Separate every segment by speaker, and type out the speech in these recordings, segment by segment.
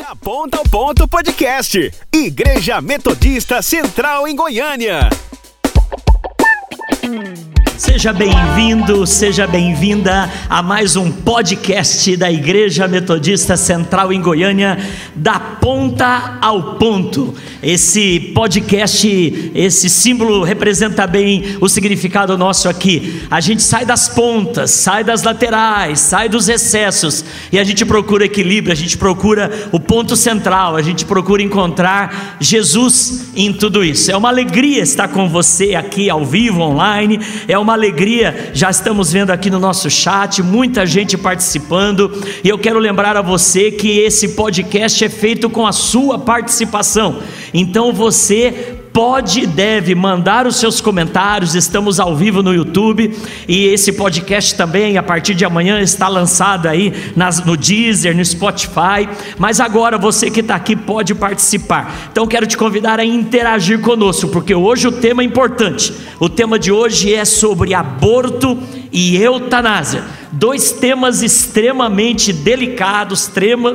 Speaker 1: Da Ponta ao Ponto Podcast. Igreja Metodista Central em Goiânia.
Speaker 2: Seja bem-vindo, seja bem-vinda a mais um podcast da Igreja Metodista Central em Goiânia, da ponta ao ponto. Esse podcast, esse símbolo representa bem o significado nosso aqui. A gente sai das pontas, sai das laterais, sai dos excessos e a gente procura equilíbrio, a gente procura o ponto central, a gente procura encontrar Jesus em tudo isso. É uma alegria estar com você aqui ao vivo, online, é uma alegria, já estamos vendo aqui no nosso chat, muita gente participando, e eu quero lembrar a você que esse podcast é feito com a sua participação. Então você pode e deve mandar os seus comentários. Estamos ao vivo no YouTube e esse podcast também, a partir de amanhã, está lançado aí nas, no Deezer, no Spotify. Mas agora você que está aqui pode participar. Então quero te convidar a interagir conosco, porque hoje o tema é importante. O tema de hoje é sobre aborto e eutanásia. Dois temas extremamente delicados,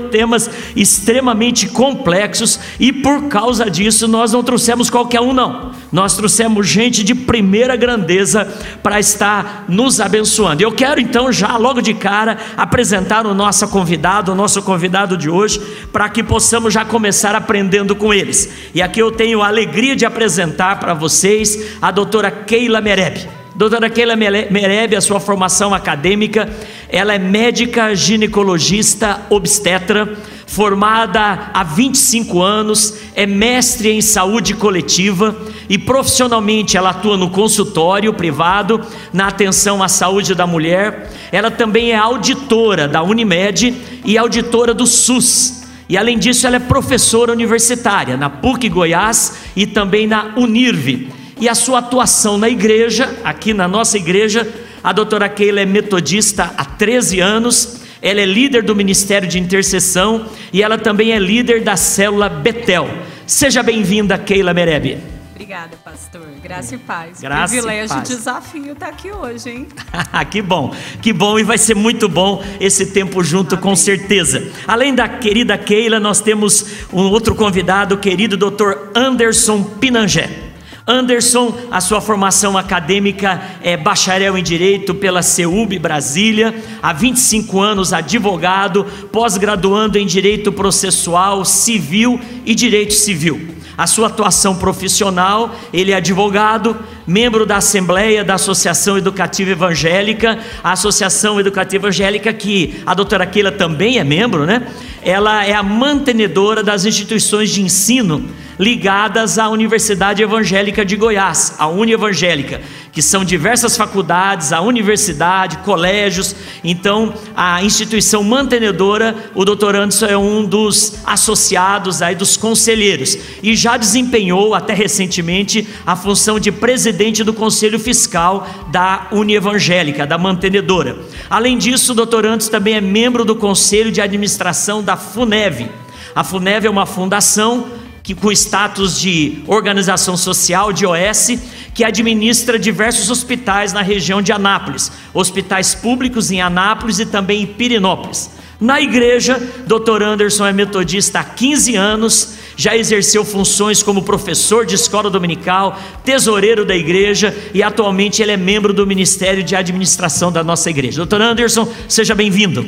Speaker 2: temas extremamente complexos, e por causa disso nós não trouxemos qualquer um, não. Nós trouxemos gente de primeira grandeza para estar nos abençoando. Eu quero então, já logo de cara, apresentar o nosso convidado, o nosso convidado de hoje, para que possamos já começar aprendendo com eles. E aqui eu tenho a alegria de apresentar para vocês a doutora Keila Mereb. Doutora Keila Mereb, a sua formação acadêmica, ela é médica ginecologista obstetra, formada há 25 anos, é mestre em saúde coletiva e profissionalmente ela atua no consultório privado, na atenção à saúde da mulher. Ela também é auditora da Unimed e auditora do SUS. E além disso, ela é professora universitária na PUC Goiás e também na Unirv e a sua atuação na igreja, aqui na nossa igreja. A doutora Keila é metodista há 13 anos, ela é líder do Ministério de Intercessão e ela também é líder da célula Betel. Seja bem-vinda, Keila Mereb.
Speaker 3: Obrigada, pastor. Graça e paz.
Speaker 2: Graça
Speaker 3: Privilégio
Speaker 2: e paz.
Speaker 3: desafio estar aqui hoje, hein?
Speaker 2: que bom, que bom e vai ser muito bom esse tempo junto, Amém. com certeza. Além da querida Keila, nós temos um outro convidado, o querido Dr. Anderson Pinangé. Anderson, a sua formação acadêmica é bacharel em Direito pela CEUB Brasília, há 25 anos advogado, pós-graduando em Direito Processual, Civil e Direito Civil. A sua atuação profissional, ele é advogado, membro da Assembleia da Associação Educativa Evangélica, a Associação Educativa Evangélica que a doutora Keila também é membro, né? Ela é a mantenedora das instituições de ensino ligadas à Universidade Evangélica de Goiás, a Unievangélica, que são diversas faculdades, a universidade, colégios. Então, a instituição mantenedora, o Dr. Anderson é um dos associados aí dos conselheiros e já desempenhou até recentemente a função de presidente do Conselho Fiscal da Unievangélica, da mantenedora. Além disso, o. Anderson também é membro do Conselho de Administração da FUNEV. A FUNEV é uma fundação que com status de organização social de OS, que administra diversos hospitais na região de Anápolis, hospitais públicos em Anápolis e também em Pirinópolis. Na igreja, Dr. Anderson é metodista há 15 anos, já exerceu funções como professor de escola dominical, tesoureiro da igreja e atualmente ele é membro do Ministério de Administração da nossa igreja. Dr. Anderson, seja bem-vindo.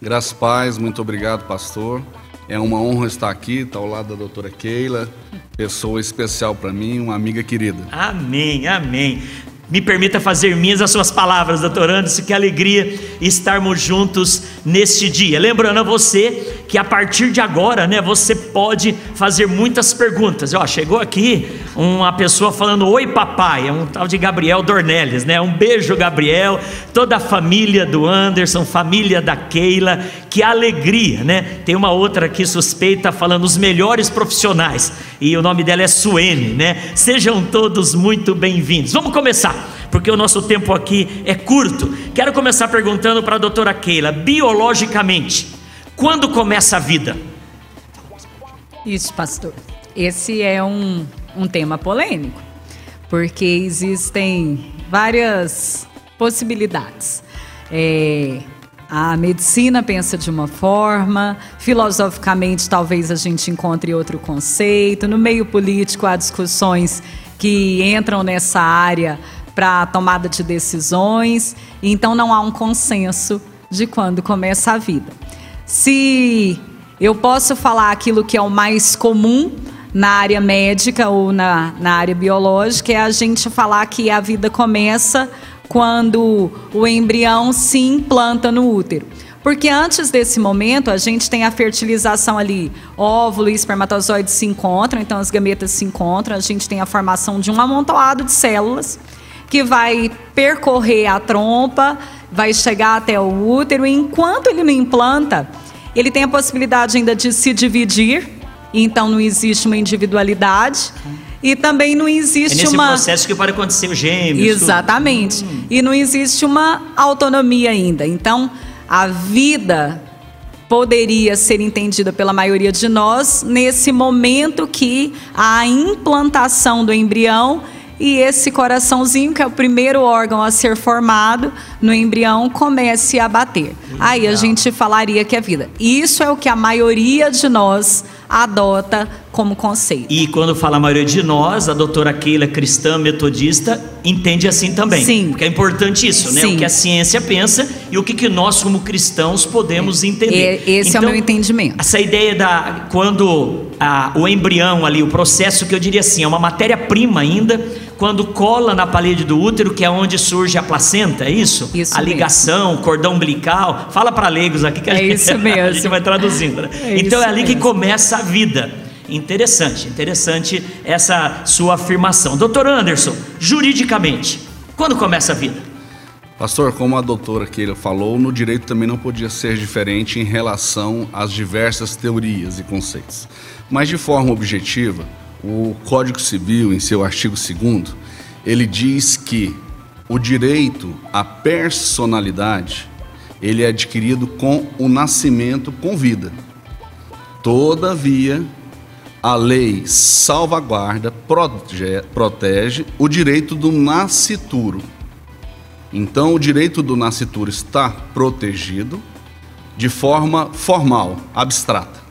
Speaker 4: Graças paz, muito obrigado, pastor. É uma honra estar aqui, estar ao lado da doutora Keila, pessoa especial para mim, uma amiga querida.
Speaker 2: Amém, amém. Me permita fazer minhas as suas palavras, doutor Anderson, que alegria estarmos juntos neste dia. Lembrando a você que a partir de agora, né, você pode fazer muitas perguntas. Ó, chegou aqui uma pessoa falando: Oi, papai, é um tal de Gabriel Dornelles, né? Um beijo, Gabriel, toda a família do Anderson, família da Keila, que alegria, né? Tem uma outra aqui suspeita falando os melhores profissionais, e o nome dela é Suene, né? Sejam todos muito bem-vindos. Vamos começar porque o nosso tempo aqui é curto. Quero começar perguntando para a doutora Keila: biologicamente, quando começa a vida?
Speaker 3: Isso, pastor. Esse é um, um tema polêmico, porque existem várias possibilidades. É, A medicina pensa de uma forma, filosoficamente talvez a gente encontre outro conceito, no meio político há discussões que entram nessa área para tomada de decisões, então não há um consenso de quando começa a vida. Se eu posso falar aquilo que é o mais comum na área médica ou na, na área biológica, é a gente falar que a vida começa quando o embrião se implanta no útero. Porque antes desse momento, a gente tem a fertilização ali, óvulo e espermatozoide se encontram, então as gametas se encontram, a gente tem a formação de um amontoado de células que vai percorrer a trompa, vai chegar até o útero, e enquanto ele não implanta, ele tem a possibilidade ainda de se dividir, então não existe uma individualidade. E também não existe
Speaker 2: é nesse
Speaker 3: uma.
Speaker 2: processo que pode acontecer o gêmeos.
Speaker 3: Exatamente. Hum. E não existe uma autonomia ainda. Então, a vida poderia ser entendida pela maioria de nós nesse momento que a implantação do embrião e esse coraçãozinho, que é o primeiro órgão a ser formado no embrião, comece a bater. Aí a gente falaria que é vida. Isso é o que a maioria de nós adota como conceito.
Speaker 2: E quando fala a maioria de nós, a doutora Keila, cristã metodista, entende assim também.
Speaker 3: Sim.
Speaker 2: Porque é importante isso, né?
Speaker 3: Sim.
Speaker 2: O que a ciência pensa e o que, que nós, como cristãos, podemos entender.
Speaker 3: É, esse
Speaker 2: então,
Speaker 3: é o meu entendimento.
Speaker 2: Essa ideia da. Quando a, o embrião ali, o processo que eu diria assim, é uma matéria-prima ainda, quando cola na parede do útero, que é onde surge a placenta, é isso?
Speaker 3: Isso
Speaker 2: a ligação, o cordão umbilical. Fala para leigos aqui que a,
Speaker 3: É
Speaker 2: gente,
Speaker 3: isso mesmo.
Speaker 2: a gente vai traduzindo. Né?
Speaker 3: É
Speaker 2: então é ali que
Speaker 3: mesmo.
Speaker 2: começa a vida. Interessante, interessante essa sua afirmação. Doutor Anderson, juridicamente, quando começa a vida?
Speaker 4: Pastor, como a doutora Keila falou, no direito também não podia ser diferente em relação às diversas teorias e conceitos. Mas de forma objetiva, o Código Civil, em seu artigo 2 ele diz que o direito à personalidade, ele é adquirido com o nascimento com vida. Todavia, a lei salvaguarda, proge- protege o direito do nascituro. Então, o direito do nascituro está protegido de forma formal, abstrata.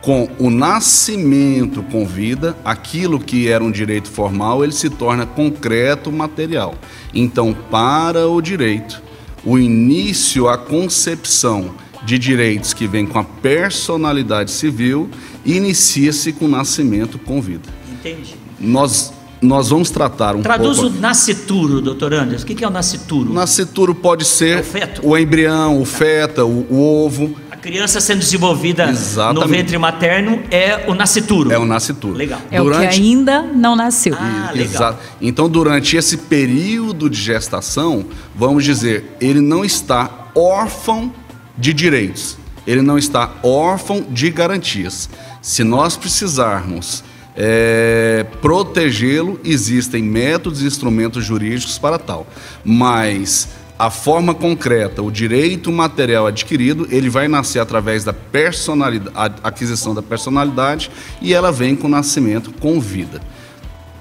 Speaker 4: Com o nascimento com vida, aquilo que era um direito formal, ele se torna concreto, material. Então, para o direito, o início, a concepção de direitos que vem com a personalidade civil, inicia-se com o nascimento com vida.
Speaker 2: Entendi.
Speaker 4: Nós, nós vamos tratar um
Speaker 2: Traduz
Speaker 4: pouco...
Speaker 2: o nascituro, doutor Anderson. O que que é o nascituro?
Speaker 4: O nascituro pode ser
Speaker 2: É o
Speaker 4: o embrião, o feta, o, o ovo.
Speaker 2: Criança sendo desenvolvida
Speaker 4: Exatamente.
Speaker 2: no ventre materno é o nascituro.
Speaker 4: É o nascituro.
Speaker 2: Legal.
Speaker 3: É o que ainda não nasceu.
Speaker 2: Ah, legal.
Speaker 4: Exato. Então, durante esse período de gestação, vamos dizer, ele não está órfão de direitos, ele não está órfão de garantias. Se nós precisarmos é, protegê-lo, existem métodos e instrumentos jurídicos para tal. Mas a forma concreta, o direito material adquirido, ele vai nascer através da personalidade, aquisição da personalidade e ela vem com o nascimento com vida.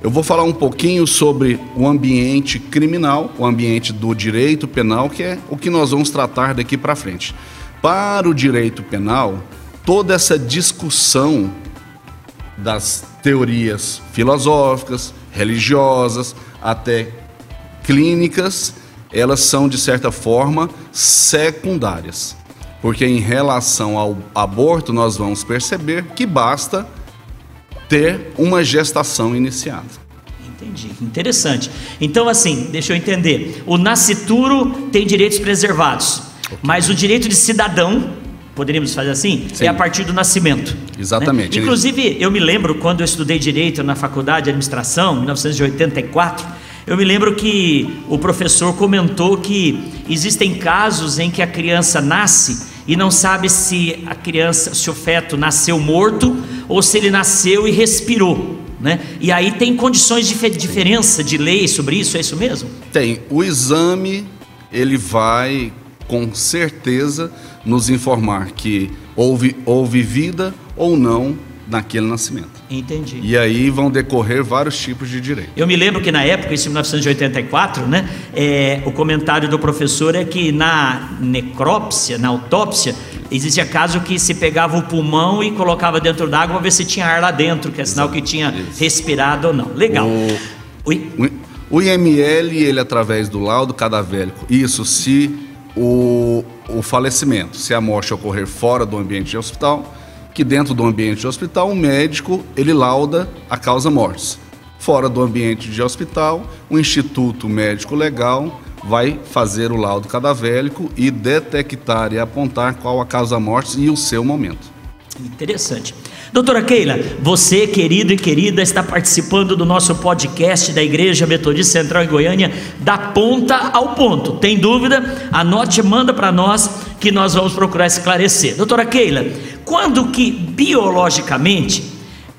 Speaker 4: Eu vou falar um pouquinho sobre o ambiente criminal, o ambiente do direito penal, que é o que nós vamos tratar daqui para frente. Para o direito penal, toda essa discussão das teorias filosóficas, religiosas, até clínicas, elas são de certa forma secundárias. Porque em relação ao aborto, nós vamos perceber que basta ter uma gestação iniciada.
Speaker 2: Entendi. Interessante. Então, assim, deixa eu entender. O nascituro tem direitos preservados, mas o direito de cidadão, poderíamos fazer assim,
Speaker 4: Sim.
Speaker 2: é a partir do nascimento.
Speaker 4: Exatamente.
Speaker 2: né? Inclusive, eu me lembro quando eu estudei direito na faculdade de administração, em 1984. Eu me lembro que o professor comentou que existem casos em que a criança nasce e não sabe se a criança, se o feto nasceu morto ou se ele nasceu e respirou, né? E aí tem condições de fe- diferença de lei sobre isso, é isso mesmo?
Speaker 4: Tem o exame, ele vai com certeza nos informar que houve, houve vida ou não naquele nascimento.
Speaker 2: Entendi.
Speaker 4: E aí vão decorrer vários tipos de direito.
Speaker 2: Eu me lembro que na época, isso em 1984, né, é, o comentário do professor é que na necrópsia, na autópsia, existia caso que se pegava o pulmão e colocava dentro d'água para ver se tinha ar lá dentro, que é sinal que tinha
Speaker 4: Isso.
Speaker 2: respirado ou não. Legal.
Speaker 4: O-? O- O IML, ele através do laudo cadavélico, isso se o, o falecimento, se a morte ocorrer fora do ambiente de hospital, que dentro do ambiente de hospital, o médico, ele lauda a causa mortis. Fora do ambiente de hospital, o Instituto Médico Legal vai fazer o laudo cadavélico e detectar e apontar qual a causa mortis e o seu momento.
Speaker 2: Interessante. Doutora Keila, você, querido e querida, está participando do nosso podcast da Igreja Metodista Central em Goiânia, da ponta ao ponto. Tem dúvida? Anote e manda para nós que nós vamos procurar esclarecer. Doutora Keila, quando que biologicamente,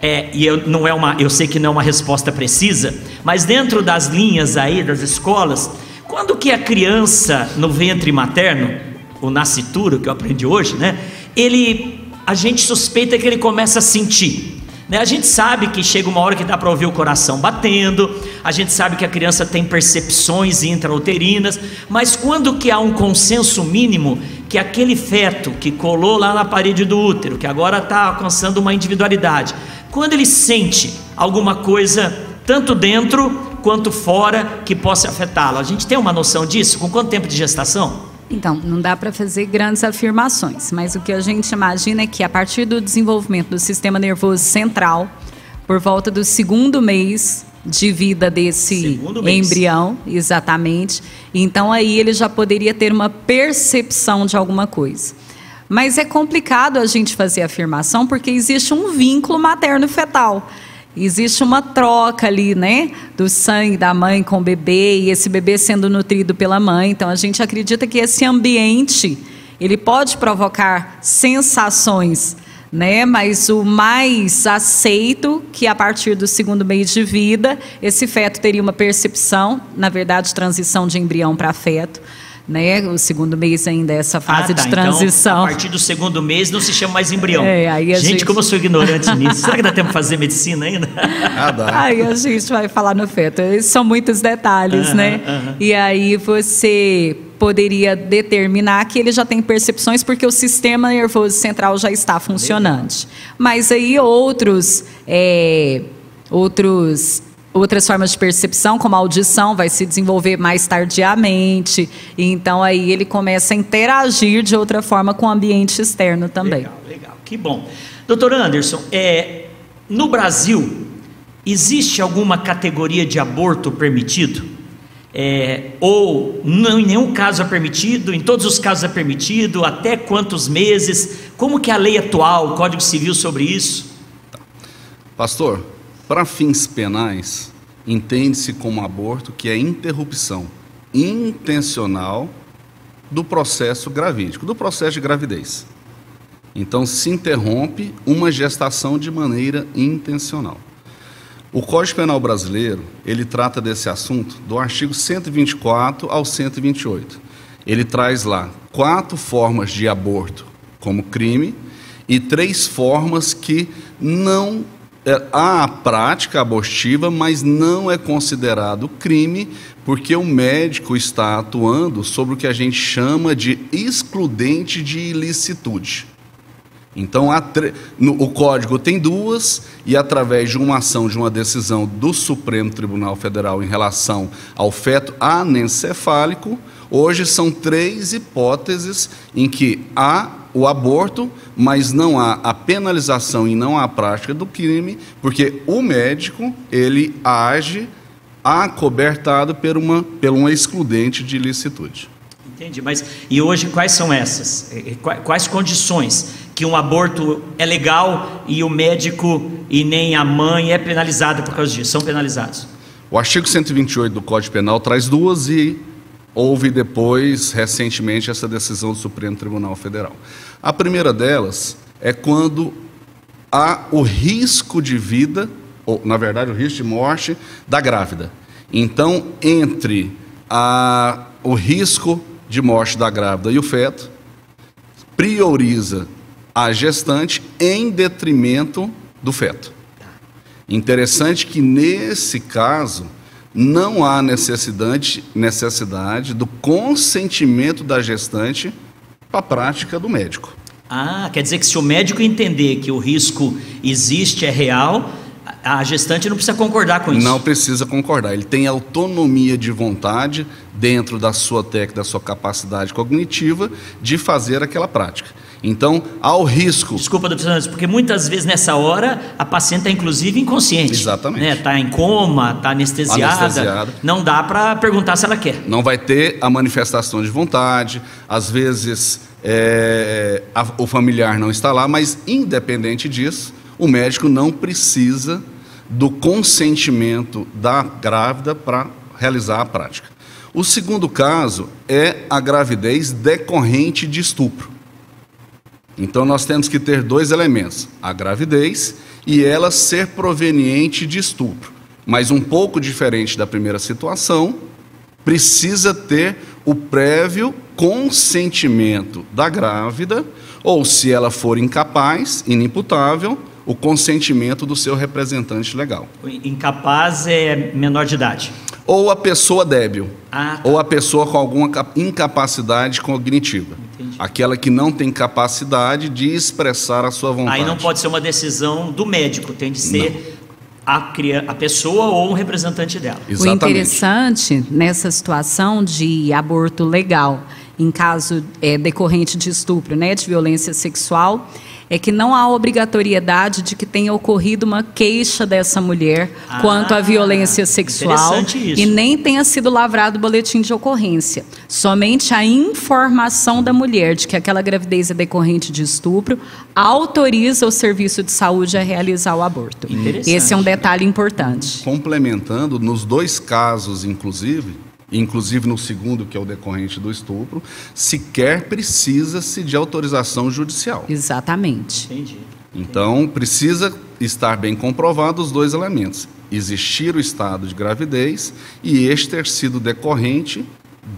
Speaker 2: é, e eu, não é uma, eu sei que não é uma resposta precisa, mas dentro das linhas aí das escolas, quando que a criança no ventre materno, o nascituro que eu aprendi hoje, né? Ele a gente suspeita que ele começa a sentir. Né? A gente sabe que chega uma hora que dá para ouvir o coração batendo, a gente sabe que a criança tem percepções intrauterinas, mas quando que há um consenso mínimo que aquele feto que colou lá na parede do útero, que agora está alcançando uma individualidade, quando ele sente alguma coisa, tanto dentro quanto fora, que possa afetá-lo, a gente tem uma noção disso? Com quanto tempo de gestação?
Speaker 3: Então, não dá para fazer grandes afirmações, mas o que a gente imagina é que a partir do desenvolvimento do sistema nervoso central, por volta do segundo mês de vida desse embrião, exatamente, então aí ele já poderia ter uma percepção de alguma coisa. Mas é complicado a gente fazer afirmação porque existe um vínculo materno-fetal. Existe uma troca ali, né, do sangue da mãe com o bebê e esse bebê sendo nutrido pela mãe. Então a gente acredita que esse ambiente ele pode provocar sensações, né? Mas o mais aceito que a partir do segundo mês de vida esse feto teria uma percepção, na verdade, transição de embrião para feto. Né? O segundo mês ainda é essa fase
Speaker 2: Ah, tá.
Speaker 3: de transição.
Speaker 2: Então, a partir do segundo mês não se chama mais embrião.
Speaker 3: É, aí a
Speaker 2: gente,
Speaker 3: gente-
Speaker 2: como eu sou ignorante nisso, será que dá tempo de fazer medicina ainda?
Speaker 4: Ah, dá.
Speaker 3: Aí a gente vai falar no feto. São muitos detalhes, né? E aí você poderia determinar que ele já tem percepções porque o sistema nervoso central já está funcionante. Mas aí outros, é, outros outras formas de percepção, como a audição, vai se desenvolver mais tardiamente. E então aí ele começa a interagir de outra forma com o ambiente externo também.
Speaker 2: Legal, legal. Que bom. Doutor Anderson, é, no Brasil, existe alguma categoria de aborto permitido? É, ou não, em nenhum caso é permitido, em todos os casos é permitido, até quantos meses? Como que é a lei atual, o Código Civil sobre isso?
Speaker 4: Pastor, para fins penais, entende-se como aborto que é interrupção intencional do processo gravídico, do processo de gravidez. Então, se interrompe uma gestação de maneira intencional. O Código Penal brasileiro, ele trata desse assunto do artigo 124 ao 128. Ele traz lá quatro formas de aborto como crime e três formas que não há a prática abortiva, mas não é considerado crime, porque o médico está atuando sobre o que a gente chama de excludente de ilicitude. Então, tre- o código tem duas, e através de uma ação, de uma decisão do Supremo Tribunal Federal em relação ao feto anencefálico, hoje são três hipóteses em que há o aborto, mas não há a penalização e não há a prática do crime, porque o médico ele age acobertado por uma, por uma excludente de ilicitude.
Speaker 2: Entendi, mas e hoje quais são essas? Eh, qua- Quais condições que um aborto é legal e o médico e nem a mãe é penalizado por causa disso? São penalizados?
Speaker 4: O artigo 128 do Código Penal traz duas e houve depois, recentemente, essa decisão do Supremo Tribunal Federal. A primeira delas é quando há o risco de vida, ou na verdade o risco de morte da grávida. Então, entre a- o risco de morte da grávida e o feto, prioriza a gestante em detrimento do feto. Interessante que nesse caso não há necessidade, necessidade do consentimento da gestante para a prática do médico.
Speaker 2: Ah, quer dizer que se o médico entender que o risco existe, é real, a gestante não precisa concordar com isso.
Speaker 4: Não precisa concordar. Ele tem autonomia de vontade dentro da sua técnica, da sua capacidade cognitiva de fazer aquela prática. Então, ao risco.
Speaker 2: Desculpa, doutor porque muitas vezes nessa hora a paciente está inclusive inconsciente.
Speaker 4: Exatamente.
Speaker 2: Está né? em coma, está anestesiada. anestesiada. Não dá para perguntar se ela quer.
Speaker 4: Não vai ter a manifestação de vontade. Às vezes é, a, o familiar não está lá, mas independente disso, o médico não precisa do consentimento da grávida para realizar a prática. O segundo caso é a gravidez decorrente de estupro. Então nós temos que ter dois elementos: a gravidez e ela ser proveniente de estupro. Mas um pouco diferente da primeira situação, precisa ter o prévio consentimento da grávida, ou se ela for incapaz, inimputável, o consentimento do seu representante legal.
Speaker 2: Incapaz é menor de idade.
Speaker 4: Ou a pessoa débil. Ah, tá. Ou a pessoa com alguma incapacidade cognitiva. Entendi. Aquela que não tem capacidade de expressar a sua vontade.
Speaker 2: Aí não pode ser uma decisão do médico, tem de ser a, a, pessoa ou um representante dela.
Speaker 3: Exatamente. O interessante nessa situação de aborto legal, em caso é, decorrente de estupro, né, de violência sexual, é que não há obrigatoriedade de que tenha ocorrido uma queixa dessa mulher ah, quanto à violência sexual e nem tenha sido lavrado o boletim de ocorrência. Somente a informação da mulher de que aquela gravidez é decorrente de estupro autoriza o serviço de saúde a realizar o aborto. Esse é um detalhe importante.
Speaker 4: Complementando, nos dois casos, inclusive, inclusive no segundo, que é o decorrente do estupro, sequer precisa-se de autorização judicial.
Speaker 3: Exatamente.
Speaker 2: Entendi.
Speaker 4: Então, precisa estar bem comprovado os dois elementos: existir o estado de gravidez e este ter sido decorrente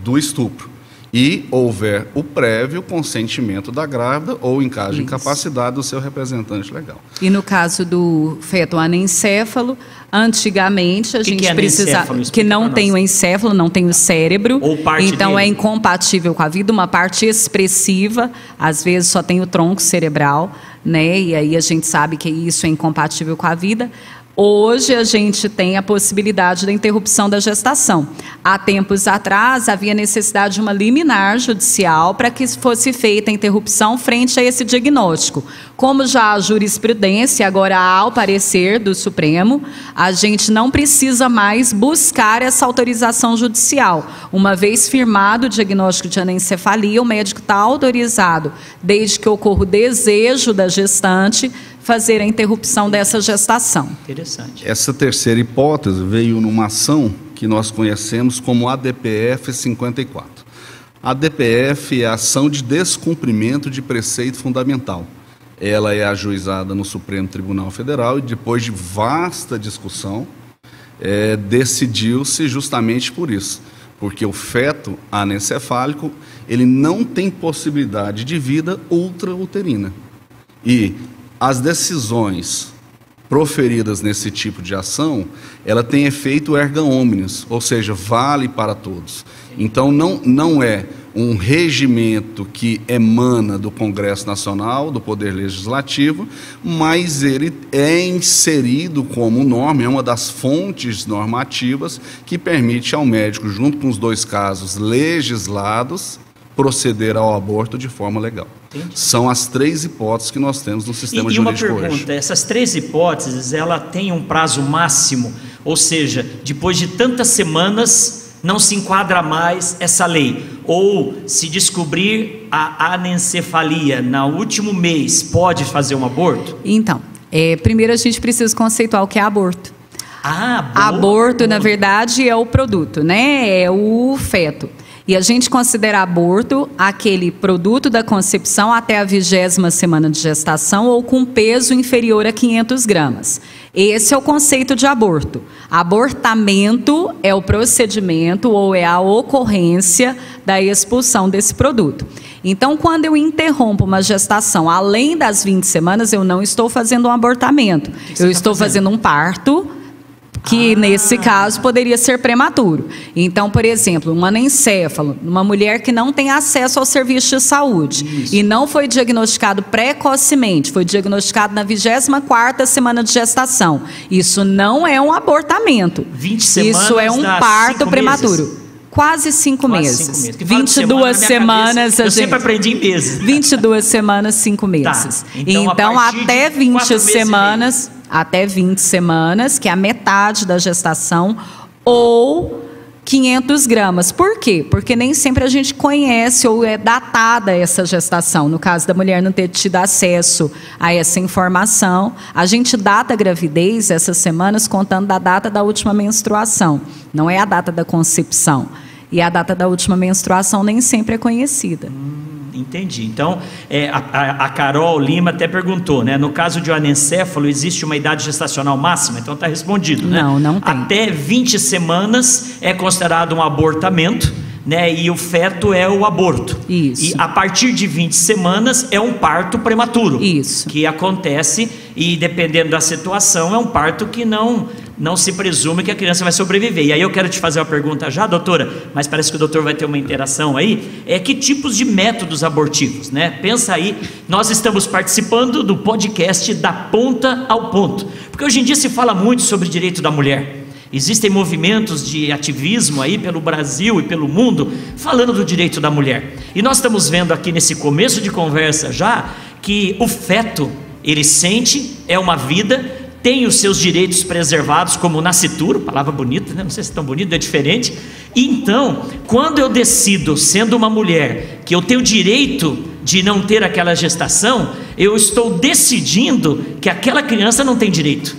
Speaker 4: do estupro e houver o prévio consentimento da grávida ou, em caso de incapacidade, do seu representante legal.
Speaker 3: E no caso do feto anencéfalo, antigamente a
Speaker 2: que
Speaker 3: gente
Speaker 2: que é
Speaker 3: precisa que não tem o encéfalo, não tem o cérebro,
Speaker 2: ou parte
Speaker 3: então
Speaker 2: dele.
Speaker 3: é incompatível com a vida, uma parte expressiva, às vezes só tem o tronco cerebral, né? E aí a gente sabe que isso é incompatível com a vida. Hoje a gente tem a possibilidade da interrupção da gestação. Há tempos atrás havia necessidade de uma liminar judicial para que fosse feita a interrupção frente a esse diagnóstico. Como já há jurisprudência, agora há o parecer do Supremo, a gente não precisa mais buscar essa autorização judicial. Uma vez firmado o diagnóstico de anencefalia, o médico está autorizado, desde que ocorra o desejo da gestante, fazer a interrupção dessa gestação.
Speaker 2: Interessante.
Speaker 4: Essa terceira hipótese veio numa ação que nós conhecemos como ADPF 54. A ADPF é a ação de descumprimento de preceito fundamental. Ela é ajuizada no Supremo Tribunal Federal e depois de vasta discussão é, decidiu-se justamente por isso, porque o feto anencefálico ele não tem possibilidade de vida ultrauterina. E as decisões proferidas nesse tipo de ação, ela tem efeito erga omnes, ou seja, vale para todos. Então não, não é um regimento que emana do Congresso Nacional, do Poder Legislativo, mas ele é inserido como norma, é uma das fontes normativas que permite ao médico, junto com os dois casos legislados, proceder ao aborto de forma legal. Entendi. São as três hipóteses que nós temos no sistema
Speaker 2: e,
Speaker 4: jurídico
Speaker 2: hoje. E uma pergunta,
Speaker 4: hoje.
Speaker 2: essas três hipóteses, ela tem um prazo máximo, ou seja, depois de tantas semanas não se enquadra mais essa lei, ou se descobrir a anencefalia no último mês, pode fazer um aborto?
Speaker 3: Então, é, primeiro a gente precisa conceituar o que é aborto.
Speaker 2: Ah,
Speaker 3: aborto, aborto, na verdade, é o produto, né? É o feto. E a gente considera aborto aquele produto da concepção até a vigésima semana de gestação ou com peso inferior a 500 gramas. Esse é o conceito de aborto. Abortamento é o procedimento ou é a ocorrência da expulsão desse produto. Então, quando eu interrompo uma gestação além das 20 semanas, eu não estou fazendo um abortamento. eu
Speaker 2: tá
Speaker 3: estou
Speaker 2: fazendo?
Speaker 3: fazendo um parto que nesse caso poderia ser prematuro. Então, por exemplo, um anencéfalo, uma mulher que não tem acesso ao serviço de saúde e não foi diagnosticado precocemente, foi diagnosticado na 24ª semana de gestação. Isso não é um abortamento.
Speaker 2: 20
Speaker 3: Isso é um parto prematuro.
Speaker 2: meses.
Speaker 3: Quase cinco
Speaker 2: Quase
Speaker 3: meses.
Speaker 2: cinco meses. Que fala de
Speaker 3: 22
Speaker 2: semana,
Speaker 3: semanas
Speaker 2: cabeça, Eu
Speaker 3: gente.
Speaker 2: sempre aprendi em meses.
Speaker 3: 22 semanas, 5 meses.
Speaker 2: Então,
Speaker 3: Então,
Speaker 2: de
Speaker 3: até
Speaker 2: quatro
Speaker 3: 20
Speaker 2: meses e meio.
Speaker 3: semanas, até 20 semanas, que é a metade da gestação, ou 500 gramas. Por quê? Porque nem sempre a gente conhece ou é datada essa gestação. No caso da mulher não ter tido acesso a essa informação, a gente data a gravidez essas semanas contando da data da última menstruação. Não é a data da concepção. E a data da última menstruação nem sempre é conhecida.
Speaker 2: Entendi. Então, é, a, a- Carol Lima até perguntou, né? No caso de um anencéfalo, existe uma idade gestacional máxima? Então está respondido, né?
Speaker 3: Não, não tem.
Speaker 2: Até 20 semanas é considerado um abortamento, né? E o feto é o aborto.
Speaker 3: Isso.
Speaker 2: E a partir de 20 semanas é um parto prematuro.
Speaker 3: Isso.
Speaker 2: Que acontece e dependendo da situação é um parto que não não se presume que a criança vai sobreviver. E aí eu quero te fazer uma pergunta já, doutora, mas parece que o doutor vai ter uma interação aí. É que tipos de métodos abortivos, né? Pensa aí, nós estamos participando do podcast da ponta ao ponto. Porque hoje em dia se fala muito sobre direito da mulher. Existem movimentos de ativismo aí pelo Brasil e pelo mundo falando do direito da mulher. E nós estamos vendo aqui nesse começo de conversa já que o feto, ele sente, é uma vida, tem os seus direitos preservados como nascituro, palavra bonita, né? não sei se é tão bonito, é diferente. Então, quando eu decido, sendo uma mulher, que eu tenho direito de não ter aquela gestação, eu estou decidindo que aquela criança não tem direito.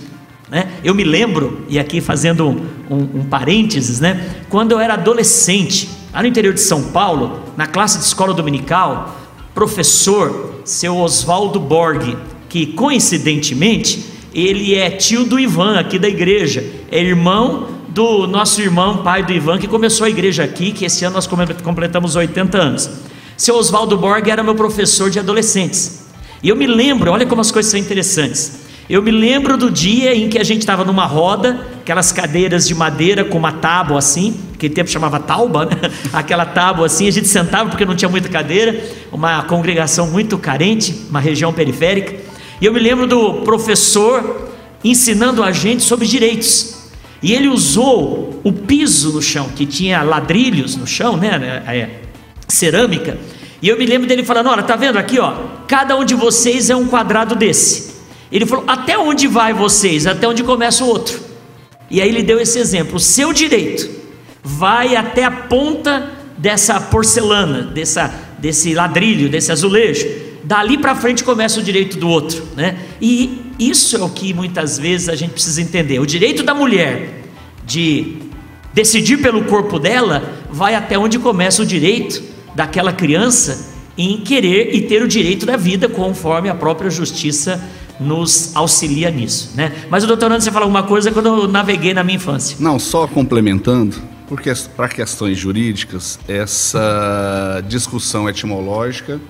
Speaker 2: Né? Eu me lembro, e aqui fazendo um, um, um parênteses, né? quando eu era adolescente, lá no interior de São Paulo, na classe de escola dominical, professor, seu Oswaldo Borg, que coincidentemente ele é tio do Ivan aqui da igreja, é irmão do nosso irmão, pai do Ivan, que começou a igreja aqui, que esse ano nós completamos 80 anos. Seu Oswaldo Borg era meu professor de adolescentes. E eu me lembro, olha como as coisas são interessantes. Eu me lembro do dia em que a gente estava numa roda, aquelas cadeiras de madeira com uma tábua assim, que tempo chamava tauba, né? Aquela tábua assim, a gente sentava porque não tinha muita cadeira, uma congregação muito carente, uma região periférica. E eu me lembro do professor ensinando a gente sobre direitos. E ele usou o piso no chão, que tinha ladrilhos no chão, né? É, cerâmica. E eu me lembro dele falando: olha, tá vendo aqui, ó? Cada um de vocês é um quadrado desse. Ele falou: até onde vai vocês? Até onde começa o outro. E aí ele deu esse exemplo: o seu direito vai até a ponta dessa porcelana, dessa, desse ladrilho, desse azulejo. Dali para frente começa o direito do outro, né? E isso é o que muitas vezes a gente precisa entender. O direito da mulher de decidir pelo corpo dela vai até onde começa o direito daquela criança em querer e ter o direito da vida, conforme a própria justiça nos auxilia nisso, né? Mas o doutor Nando, você fala alguma coisa quando eu naveguei na minha infância.
Speaker 4: Não, só complementando, porque para questões jurídicas, essa discussão etimológica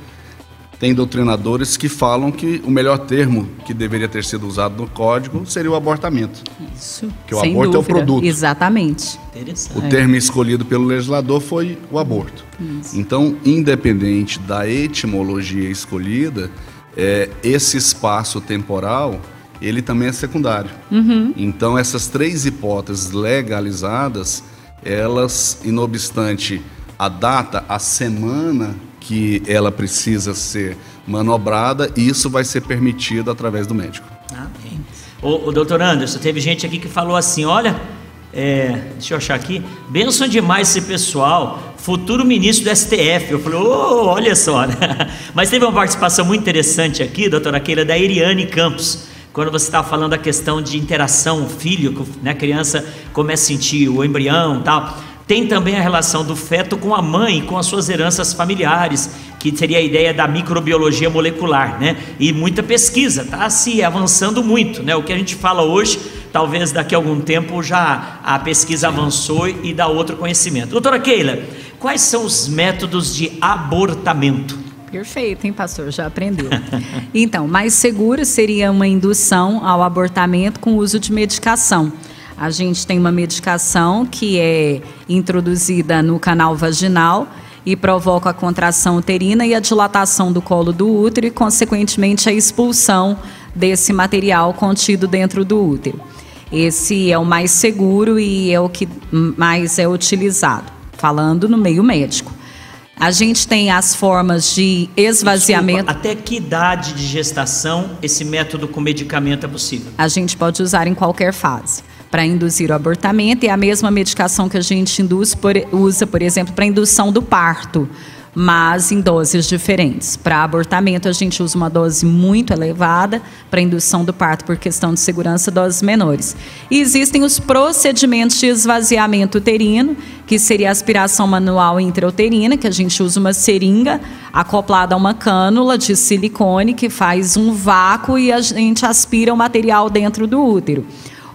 Speaker 4: tem doutrinadores que falam que o melhor termo que deveria ter sido usado no código seria o abortamento.
Speaker 3: Isso.
Speaker 4: Que o
Speaker 3: sem
Speaker 4: aborto é o
Speaker 3: dúvida.
Speaker 4: produto.
Speaker 3: Exatamente.
Speaker 2: Interessante.
Speaker 4: O termo escolhido pelo legislador foi o aborto. Então, independente da etimologia escolhida, é, esse espaço temporal ele também é secundário. Então, essas três hipóteses legalizadas, elas, inobstante a data, a semana que ela precisa ser manobrada, isso vai ser permitido através do médico.
Speaker 2: Amém. O, o doutor Anderson, teve gente aqui que falou assim: olha, é, deixa eu achar aqui, benção demais esse pessoal, futuro ministro do STF. Eu falei, ô, olha só, né? Mas teve uma participação muito interessante aqui, doutora Keila, da Iriane Campos. Quando você estava falando da questão de interação, o filho, né, a criança começa a sentir o embrião e tal. Tem também a relação do feto com a mãe, com as suas heranças familiares, que seria a ideia da microbiologia molecular, né? E muita pesquisa, está se avançando muito, né? O que a gente fala hoje, talvez daqui a algum tempo já a pesquisa avançou e dá outro conhecimento. Doutora Keila, quais são os métodos de abortamento?
Speaker 3: Perfeito, hein, pastor? Já aprendeu. Então, mais seguro seria uma indução ao abortamento com uso de medicação. A gente tem uma medicação que é introduzida no canal vaginal e provoca a contração uterina e a dilatação do colo do útero e, consequentemente, a expulsão desse material contido dentro do útero. Esse é o mais seguro e é o que mais é utilizado, falando no meio médico. A gente tem as formas de esvaziamento.
Speaker 2: Desculpa, até que idade de gestação esse método com medicamento é possível?
Speaker 3: A gente pode usar em qualquer fase para induzir o abortamento e a mesma medicação que a gente induz por, usa, por exemplo, para indução do parto, mas em doses diferentes. Para abortamento, a gente usa uma dose muito elevada, para indução do parto, por questão de segurança, doses menores. E existem os procedimentos de esvaziamento uterino, que seria a aspiração manual intrauterina, que a gente usa uma seringa acoplada a uma cânula de silicone que faz um vácuo e a gente aspira o material dentro do útero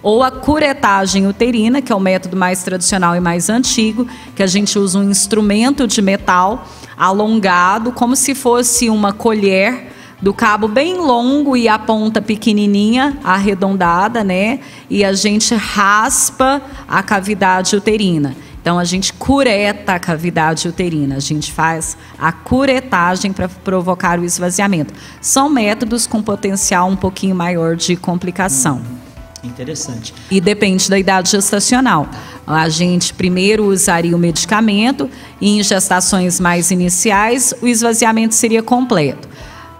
Speaker 3: ou a curetagem uterina, que é o método mais tradicional e mais antigo, que a gente usa um instrumento de metal alongado, como se fosse uma colher do cabo bem longo e a ponta pequenininha, arredondada, né? E a gente raspa a cavidade uterina. Então a gente cureta a cavidade uterina, a gente faz a curetagem para provocar o esvaziamento. São métodos com potencial um pouquinho maior de complicação.
Speaker 2: Interessante.
Speaker 3: E depende da idade gestacional. A gente primeiro usaria o medicamento e em gestações mais iniciais o esvaziamento seria completo.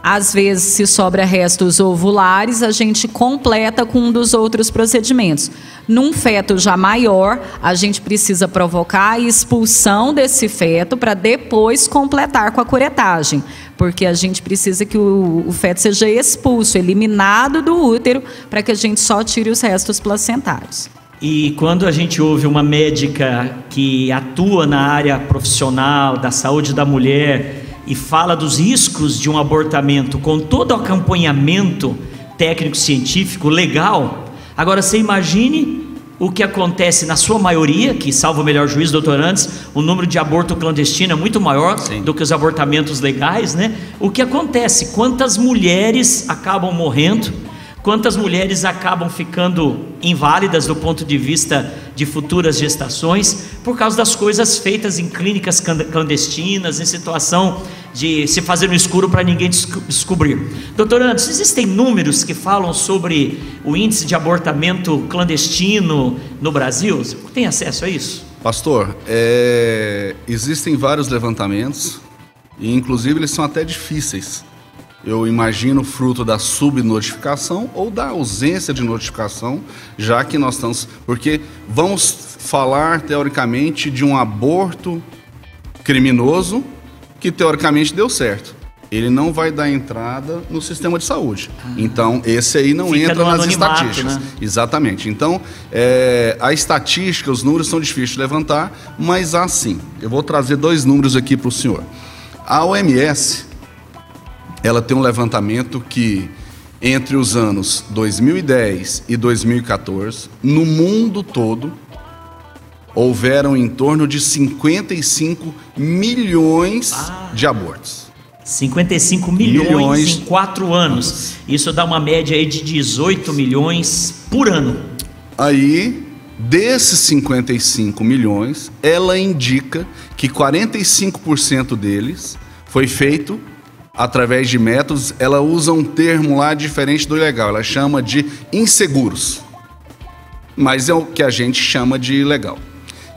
Speaker 3: Às vezes, se sobra restos ovulares, a gente completa com um dos outros procedimentos. Num feto já maior, a gente precisa provocar a expulsão desse feto para depois completar com a curetagem, porque a gente precisa que o, o feto seja expulso, eliminado do útero, para que a gente só tire os restos placentários.
Speaker 2: E quando a gente ouve uma médica que atua na área profissional da saúde da mulher, e fala dos riscos de um abortamento com todo o acompanhamento técnico-científico legal. Agora você imagine o que acontece na sua maioria, que salvo o melhor juízo, doutorantes, o número de aborto clandestino é muito maior Sim. do que os abortamentos legais, né? O que acontece? Quantas mulheres acabam morrendo? Quantas mulheres acabam ficando inválidas do ponto de vista de futuras gestações por causa das coisas feitas em clínicas clandestinas, em situação de se fazer no escuro para ninguém descobrir. Doutor Anderson, existem números que falam sobre o índice de abortamento clandestino no Brasil? Você tem acesso a isso?
Speaker 4: Pastor, é... existem vários levantamentos e inclusive eles são até difíceis eu imagino fruto da subnotificação ou da ausência de notificação, já que nós estamos. Porque vamos falar, teoricamente, de um aborto criminoso que teoricamente deu certo. Ele não vai dar entrada no sistema de saúde. Ah, então, esse aí não entra nas estatísticas. Né? Exatamente. Então, é, a estatística, os números são difíceis de levantar, mas assim, eu vou trazer dois números aqui para o senhor. A OMS ela tem um levantamento que entre os anos 2010 e 2014, no mundo todo, houveram em torno de 55 milhões ah. de abortos.
Speaker 2: 55 milhões, milhões, em quatro anos. Isso dá uma média aí de 18 milhões por ano.
Speaker 4: Aí, desses 55 milhões, ela indica que 45% deles foi feito através de métodos, ela usa um termo lá diferente do legal, ela chama de inseguros. Mas é o que a gente chama de ilegal.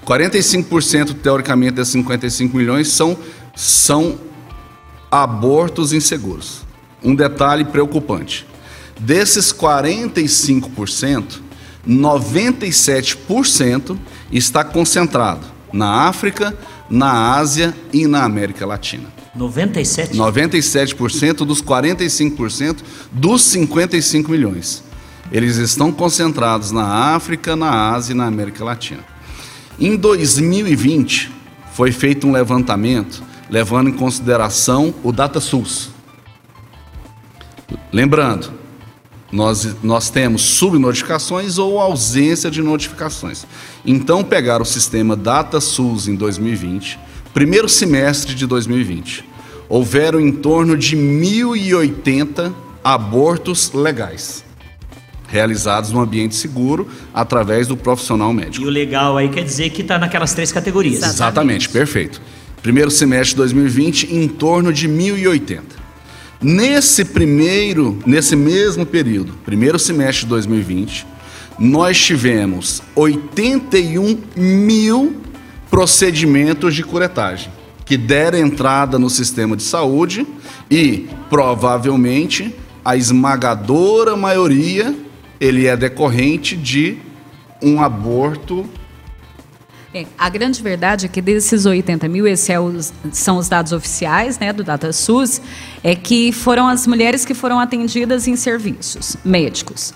Speaker 4: 45% teoricamente desses 55 milhões são, são abortos inseguros. Um detalhe preocupante. Desses 45%, 97% está concentrado na África, na Ásia e na América Latina.
Speaker 2: 97?
Speaker 4: 97% dos 45% dos 55 milhões. Eles estão concentrados na África, na Ásia e na América Latina. Em 2020, foi feito um levantamento levando em consideração o DataSUS. Lembrando, nós, nós temos subnotificações ou ausência de notificações. Então, pegar o sistema DataSUS em 2020, primeiro semestre de 2020, houveram em torno de 1.080 abortos legais realizados no ambiente seguro através do profissional médico.
Speaker 2: E o legal aí quer dizer que está naquelas três categorias.
Speaker 3: Exatamente.
Speaker 4: Exatamente, perfeito. Primeiro semestre de 2020, em torno de 1.080. Nesse primeiro, nesse mesmo período, primeiro semestre de 2020, nós tivemos 81 mil procedimentos de curetagem que deram entrada no sistema de saúde e provavelmente a esmagadora maioria ele é decorrente de um aborto
Speaker 3: É, a grande verdade é que desses 80 mil, esses é são os dados oficiais né, do DataSUS, é que foram as mulheres que foram atendidas em serviços médicos.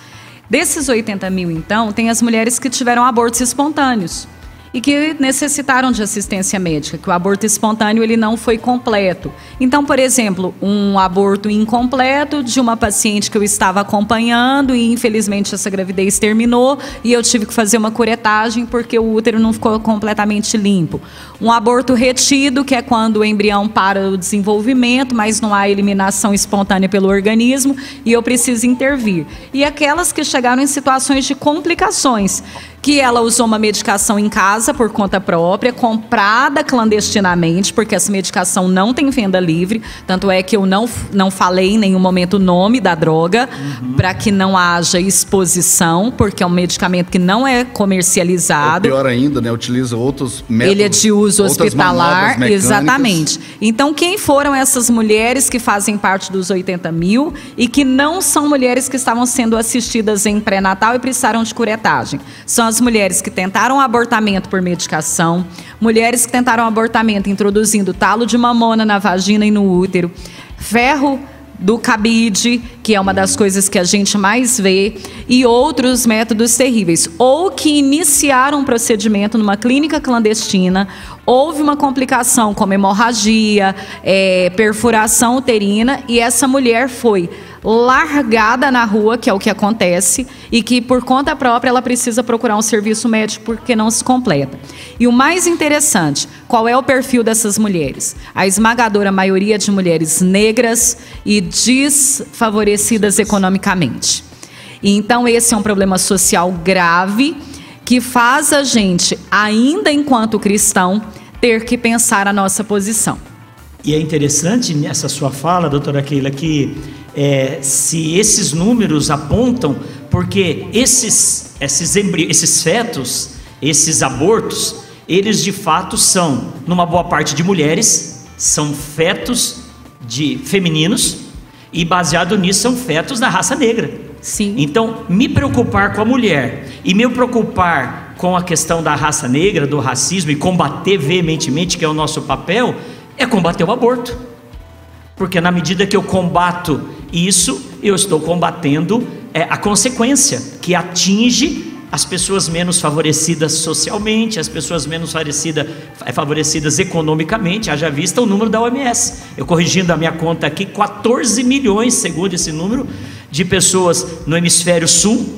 Speaker 3: Desses 80 mil, então, tem as mulheres que tiveram abortos espontâneos e que necessitaram de assistência médica, que o aborto espontâneo ele não foi completo. Então, por exemplo, um aborto incompleto de uma paciente que eu estava acompanhando e infelizmente essa gravidez terminou e eu tive que fazer uma curetagem porque o útero não ficou completamente limpo. Um aborto retido, que é quando o embrião para o desenvolvimento, mas não há eliminação espontânea pelo organismo e eu preciso intervir. E aquelas que chegaram em situações de complicações, que ela usou uma medicação em casa por conta própria, comprada clandestinamente, porque essa medicação não tem venda livre. Tanto é que eu não, não falei em nenhum momento o nome da droga, para que não haja exposição, porque é um medicamento que não é
Speaker 4: Ou
Speaker 3: comercializado.
Speaker 4: pior ainda, né? Utiliza outros métodos.
Speaker 3: Ele é de uso hospitalar, exatamente. Então, quem foram essas mulheres que fazem parte dos 80 mil e que não são mulheres que estavam sendo assistidas em pré-natal e precisaram de curetagem? São as mulheres que tentaram abortamento por medicação, mulheres que tentaram abortamento introduzindo talo de mamona na vagina e no útero, ferro do cabide, que é uma das coisas que a gente mais vê, e outros métodos terríveis, ou que iniciaram um procedimento numa clínica clandestina, houve uma complicação como hemorragia, eh, perfuração uterina, e essa mulher foi largada na rua, que é o que acontece, e que por conta própria ela precisa procurar um serviço médico porque não se completa. E o mais interessante, qual é o perfil dessas mulheres? A esmagadora maioria de mulheres negras e desfavorecidas economicamente. Então esse é um problema social grave que faz a gente, ainda enquanto cristão, ter que pensar a nossa posição.
Speaker 2: E é interessante nessa sua fala, doutora Keila, que é, se esses números apontam, porque esses, esses, embri- esses fetos, esses abortos, eles de fato são, numa boa parte de mulheres, são fetos de femininos, e baseado nisso são fetos da raça negra.
Speaker 3: Sim.
Speaker 2: Então, me preocupar com a mulher e me preocupar com a questão da raça negra, do racismo e combater veementemente, que é o nosso papel, é combater o aborto. Porque na medida que eu combato isso, eu estou combatendo é, a consequência que atinge as pessoas menos favorecidas socialmente, as pessoas menos favorecidas, favorecidas economicamente. Haja vista o número da OMS. Eu corrigindo a minha conta aqui, 14 milhões, segundo esse número, de pessoas no hemisfério sul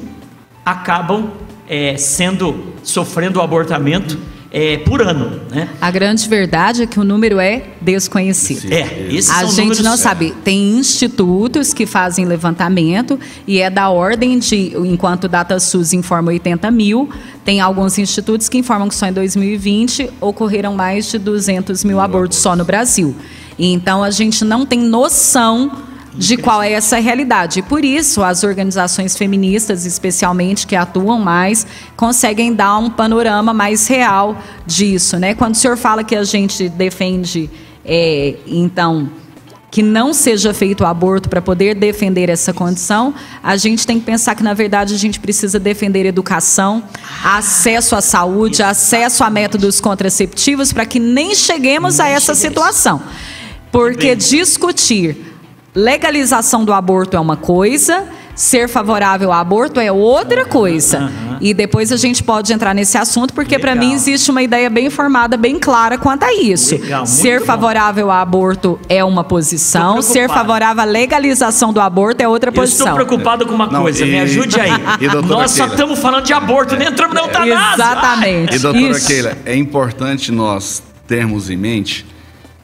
Speaker 2: acabam é, sendo sofrendo o abortamento é, por ano, né?
Speaker 3: A grande verdade é que o número é desconhecido.
Speaker 2: É, esses
Speaker 3: A
Speaker 2: são
Speaker 3: gente
Speaker 2: números-
Speaker 3: não sabe. Tem institutos que fazem levantamento e é da ordem de, enquanto o DataSUS informa 80 mil, tem alguns institutos que informam que só em 2020 ocorreram mais de 200 mil abortos só no Brasil. E Então a gente não tem noção de qual é essa realidade. E por isso as organizações feministas, especialmente que atuam mais, conseguem dar um panorama mais real disso, né? Quando o senhor fala que a gente defende, é, então que não seja feito o aborto para poder defender essa condição, a gente tem que pensar que, na verdade, a gente precisa defender educação, acesso à saúde, acesso a métodos contraceptivos, para que nem cheguemos a essa situação. Porque discutir legalização do aborto é uma coisa, ser favorável ao aborto é outra coisa.
Speaker 2: aham.
Speaker 3: E depois a gente pode entrar nesse assunto, porque para mim existe uma ideia bem formada, bem clara quanto a isso.
Speaker 2: Legal,
Speaker 3: Ser
Speaker 2: bom.
Speaker 3: favorável ao aborto é uma posição, ser favorável à legalização do aborto é outra
Speaker 2: Eu estou
Speaker 3: posição.
Speaker 2: preocupado com uma
Speaker 4: Não,
Speaker 2: coisa,
Speaker 4: e-
Speaker 2: me ajude aí. Nós só estamos falando de aborto, nem entramos na eutanásia.
Speaker 3: Exatamente.
Speaker 4: E doutora
Speaker 3: Isso.
Speaker 4: Keila, é importante nós termos em mente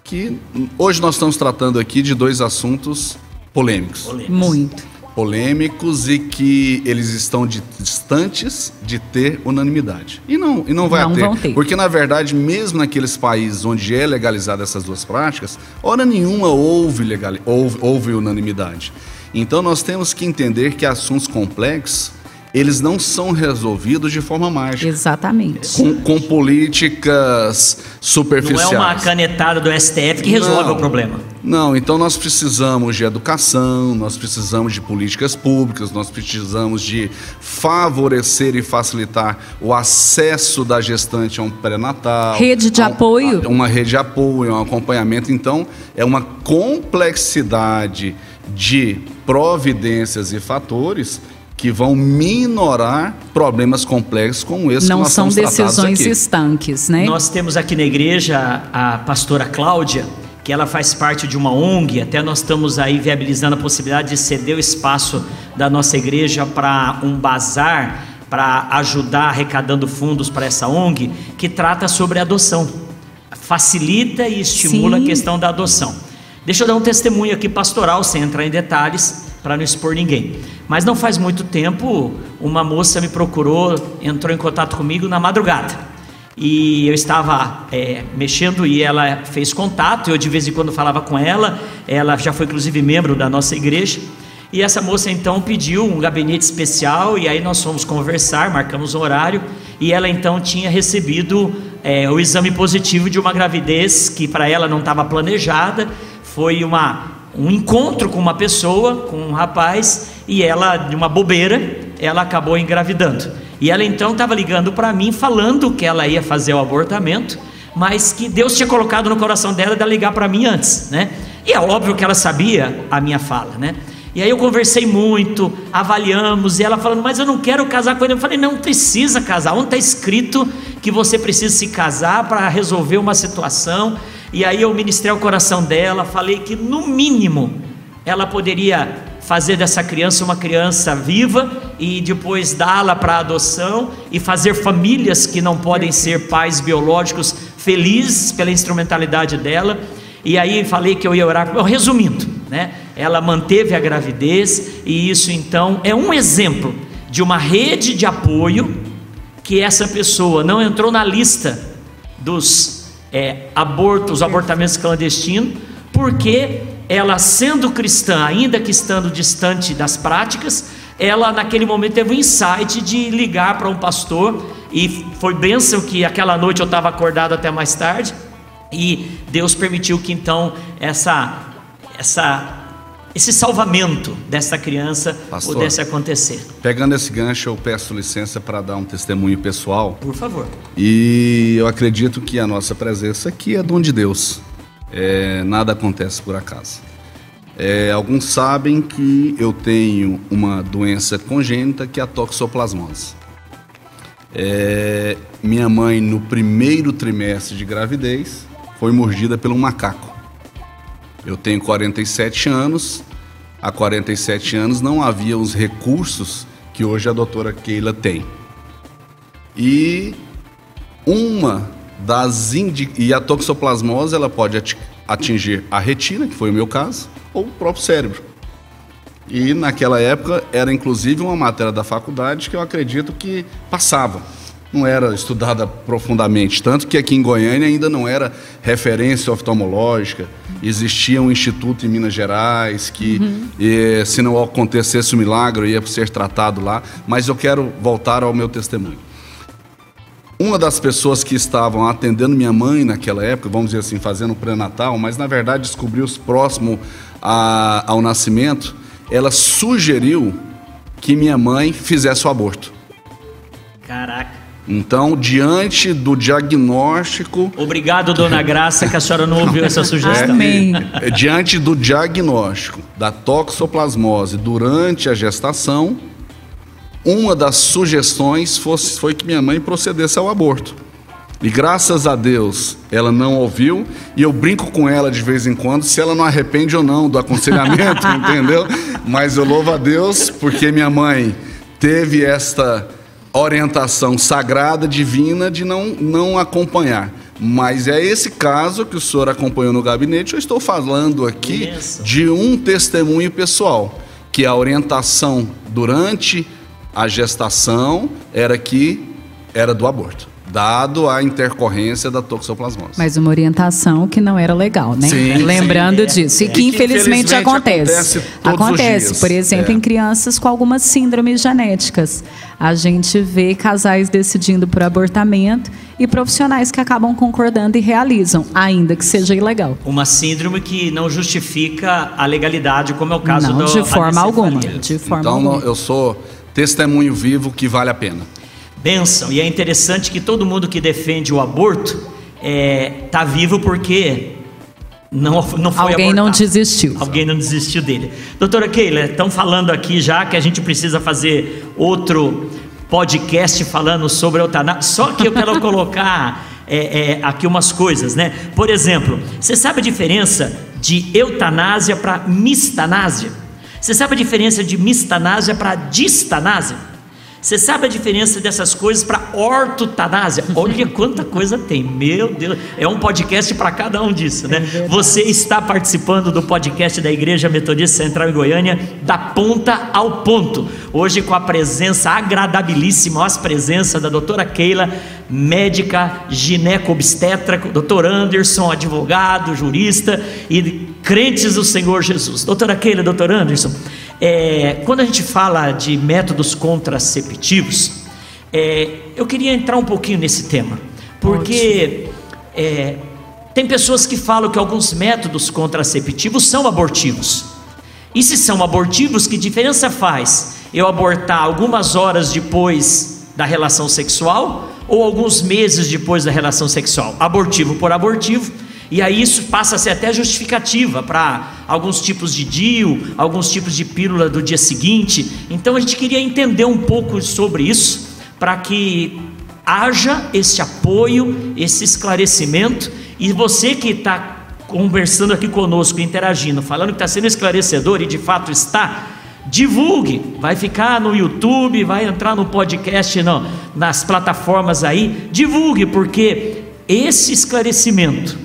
Speaker 4: que hoje nós estamos tratando aqui de dois assuntos polêmicos.
Speaker 3: Muito.
Speaker 4: Polêmicos e que eles estão de- distantes de ter unanimidade. E não, e não vai
Speaker 3: Não
Speaker 4: ter,
Speaker 3: vão ter.
Speaker 4: Porque, na verdade, mesmo naqueles países onde é legalizada essas duas práticas, hora nenhuma houve, legal, houve, houve unanimidade. Então nós temos que entender que assuntos complexos, eles não são resolvidos de forma mágica.
Speaker 3: Exatamente.
Speaker 4: Com, com políticas
Speaker 2: Não
Speaker 4: superficiais.
Speaker 2: é uma canetada do STF que resolve
Speaker 4: Não.
Speaker 2: o problema.
Speaker 4: Não, então nós precisamos de educação, nós precisamos de políticas públicas, nós precisamos de favorecer e facilitar o acesso da gestante a um pré-natal.
Speaker 3: Rede de
Speaker 4: um-
Speaker 3: apoio.
Speaker 4: a Uma rede de apoio, um acompanhamento. Então, é uma complexidade de providências e fatores que vão minorar problemas complexos como esse que
Speaker 3: Não
Speaker 4: nós
Speaker 3: são decisões
Speaker 4: aqui.
Speaker 3: estanques, né?
Speaker 2: Nós temos aqui na igreja a pastora Cláudia, que ela faz parte de uma ONG, até nós estamos aí viabilizando a possibilidade de ceder o espaço da nossa igreja para um bazar, para ajudar arrecadando fundos para essa ONG, que trata sobre adoção. Facilita e estimula
Speaker 3: Sim.
Speaker 2: a questão da adoção. Deixa eu dar um testemunho aqui pastoral, sem entrar em detalhes, para não expor ninguém. Mas não faz muito tempo, uma moça me procurou, entrou em contato comigo na madrugada. E eu estava é, mexendo e ela fez contato. Eu de vez em quando falava com ela. Ela já foi inclusive membro da nossa igreja. E essa moça então pediu um gabinete especial e aí nós fomos conversar, marcamos um horário e ela então tinha recebido é, o exame positivo de uma gravidez que para ela não estava planejada. Foi uma, um encontro com uma pessoa, com um rapaz e ela de uma bobeira ela acabou engravidando. E ela então estava ligando para mim falando que ela ia fazer o abortamento, mas que Deus tinha colocado no coração dela de ligar para mim antes, né? E é óbvio que ela sabia a minha fala, né? E aí eu conversei muito, avaliamos, e ela falando, mas eu não quero casar com ele. Eu falei, não precisa casar. Onde está escrito que você precisa se casar para resolver uma situação? E aí eu ministrei o coração dela, falei que no mínimo ela poderia fazer dessa criança uma criança viva e depois dá-la para adoção e fazer famílias que não podem ser pais biológicos felizes pela instrumentalidade dela. E aí falei que eu ia orar. Resumindo, né? Ela manteve a gravidez e isso então é um exemplo de uma rede de apoio que essa pessoa não entrou na lista dos é, abortos, abortamentos clandestinos, porque ela, sendo cristã, ainda que estando distante das práticas, ela naquele momento teve um insight de ligar para um pastor, e foi bênção que aquela noite eu estava acordado até mais tarde, e Deus permitiu que então essa, essa, esse salvamento dessa criança
Speaker 4: Pastor.
Speaker 2: pudesse acontecer.
Speaker 4: Pegando esse gancho, eu peço licença para dar um testemunho pessoal.
Speaker 2: Por favor.
Speaker 4: E eu acredito que a nossa presença aqui é dom de Deus. É, nada acontece por acaso. É, alguns sabem que eu tenho uma doença congênita que é a toxoplasmose. É, minha mãe, no primeiro trimestre de gravidez, foi mordida um macaco. Eu tenho 47 anos. Há 47 anos não havia os recursos que hoje a doutora Keila tem. E uma das indi... e a toxoplasmose ela pode ati- atingir a retina, que foi o meu caso, ou o próprio cérebro. E naquela época era inclusive uma matéria da faculdade que eu acredito que passava. Não era estudada profundamente, tanto que aqui em Goiânia ainda não era referência oftalmológica. Existia um instituto em Minas Gerais que, eh, se não acontecesse o milagre, ia ser tratado lá. Mas eu quero voltar ao meu testemunho. Uma das pessoas que estavam atendendo minha mãe naquela época, vamos dizer assim, fazendo o pré-natal, mas na verdade descobriu-se próximo a- ao nascimento, ela sugeriu que minha mãe fizesse o aborto.
Speaker 2: Caraca.
Speaker 4: Então, diante do diagnóstico,
Speaker 2: Obrigado, dona Graça, que a senhora não ouviu essa sugestão.
Speaker 3: Amém.
Speaker 4: eh, diante do diagnóstico da toxoplasmose durante a gestação, uma das sugestões fosse, foi que minha mãe procedesse ao aborto. E graças a Deus ela não ouviu, e eu brinco com ela de vez em quando se ela não arrepende ou não do aconselhamento, entendeu? Mas eu louvo a Deus porque minha mãe teve esta orientação sagrada, divina, de não, não acompanhar. Mas é esse caso que o senhor acompanhou no gabinete. Eu estou falando aqui
Speaker 2: Isso.
Speaker 4: de um testemunho pessoal, que a orientação durante a gestação era que era do aborto, dado a intercorrência da toxoplasmose.
Speaker 3: Mas uma orientação que não era legal, né?
Speaker 4: Sim,
Speaker 3: Lembrando
Speaker 2: sim, é.
Speaker 3: disso. E
Speaker 2: É.
Speaker 3: que
Speaker 4: E que,
Speaker 3: infelizmente,
Speaker 4: infelizmente,
Speaker 3: acontece.
Speaker 4: acontece todos os
Speaker 3: Acontece,
Speaker 4: dias.
Speaker 3: por exemplo,
Speaker 4: É.
Speaker 3: em crianças com algumas síndromes genéticas. A gente vê casais decidindo por abortamento e profissionais que acabam concordando e realizam, ainda que seja ilegal.
Speaker 2: Uma síndrome que não justifica a legalidade, como é o caso
Speaker 3: Não,
Speaker 2: do
Speaker 3: de forma alguma. De forma
Speaker 4: então
Speaker 3: alguma.
Speaker 4: eu sou testemunho vivo que vale a pena.
Speaker 2: Bênção. E é interessante que todo mundo que defende o aborto está vivo porque não, não foi
Speaker 3: Alguém não
Speaker 2: abortado.
Speaker 3: desistiu.
Speaker 2: Alguém não desistiu dele. Doutora Keila, estão falando aqui já que a gente precisa fazer outro podcast falando sobre a eutanásia. Só que eu quero colocar é, é, aqui umas coisas, né? Por exemplo, você sabe a diferença de eutanásia para mistanásia? Você sabe a diferença de mistanásia para distanásia? Você sabe a diferença dessas coisas para ortotanásia? Olha quanta coisa tem, meu Deus. É um podcast para cada um disso, né? Você está participando do podcast da Igreja Metodista Central em Goiânia, da ponta ao ponto. Hoje com a presença agradabilíssima, as presença da doutora Keila, médica gineco-obstetra, doutor Anderson, advogado, jurista e crentes do Senhor Jesus. Doutora Keila, doutor Anderson, é, quando a gente fala de métodos contraceptivos, é, eu queria entrar um pouquinho nesse tema, porque é, tem pessoas que falam que alguns métodos contraceptivos são abortivos. E se são abortivos, que diferença faz eu abortar algumas horas depois da relação sexual ou alguns meses depois da relação sexual? Abortivo por abortivo. E aí isso passa a ser até justificativa para alguns tipos de DIU, alguns tipos de pílula do dia seguinte. Então a gente queria entender um pouco sobre isso, para que haja esse apoio, esse esclarecimento, e você que está conversando aqui conosco, interagindo, falando que está sendo esclarecedor e de fato está, divulgue, vai ficar no YouTube, vai entrar no podcast, não, nas plataformas aí, divulgue, porque esse esclarecimento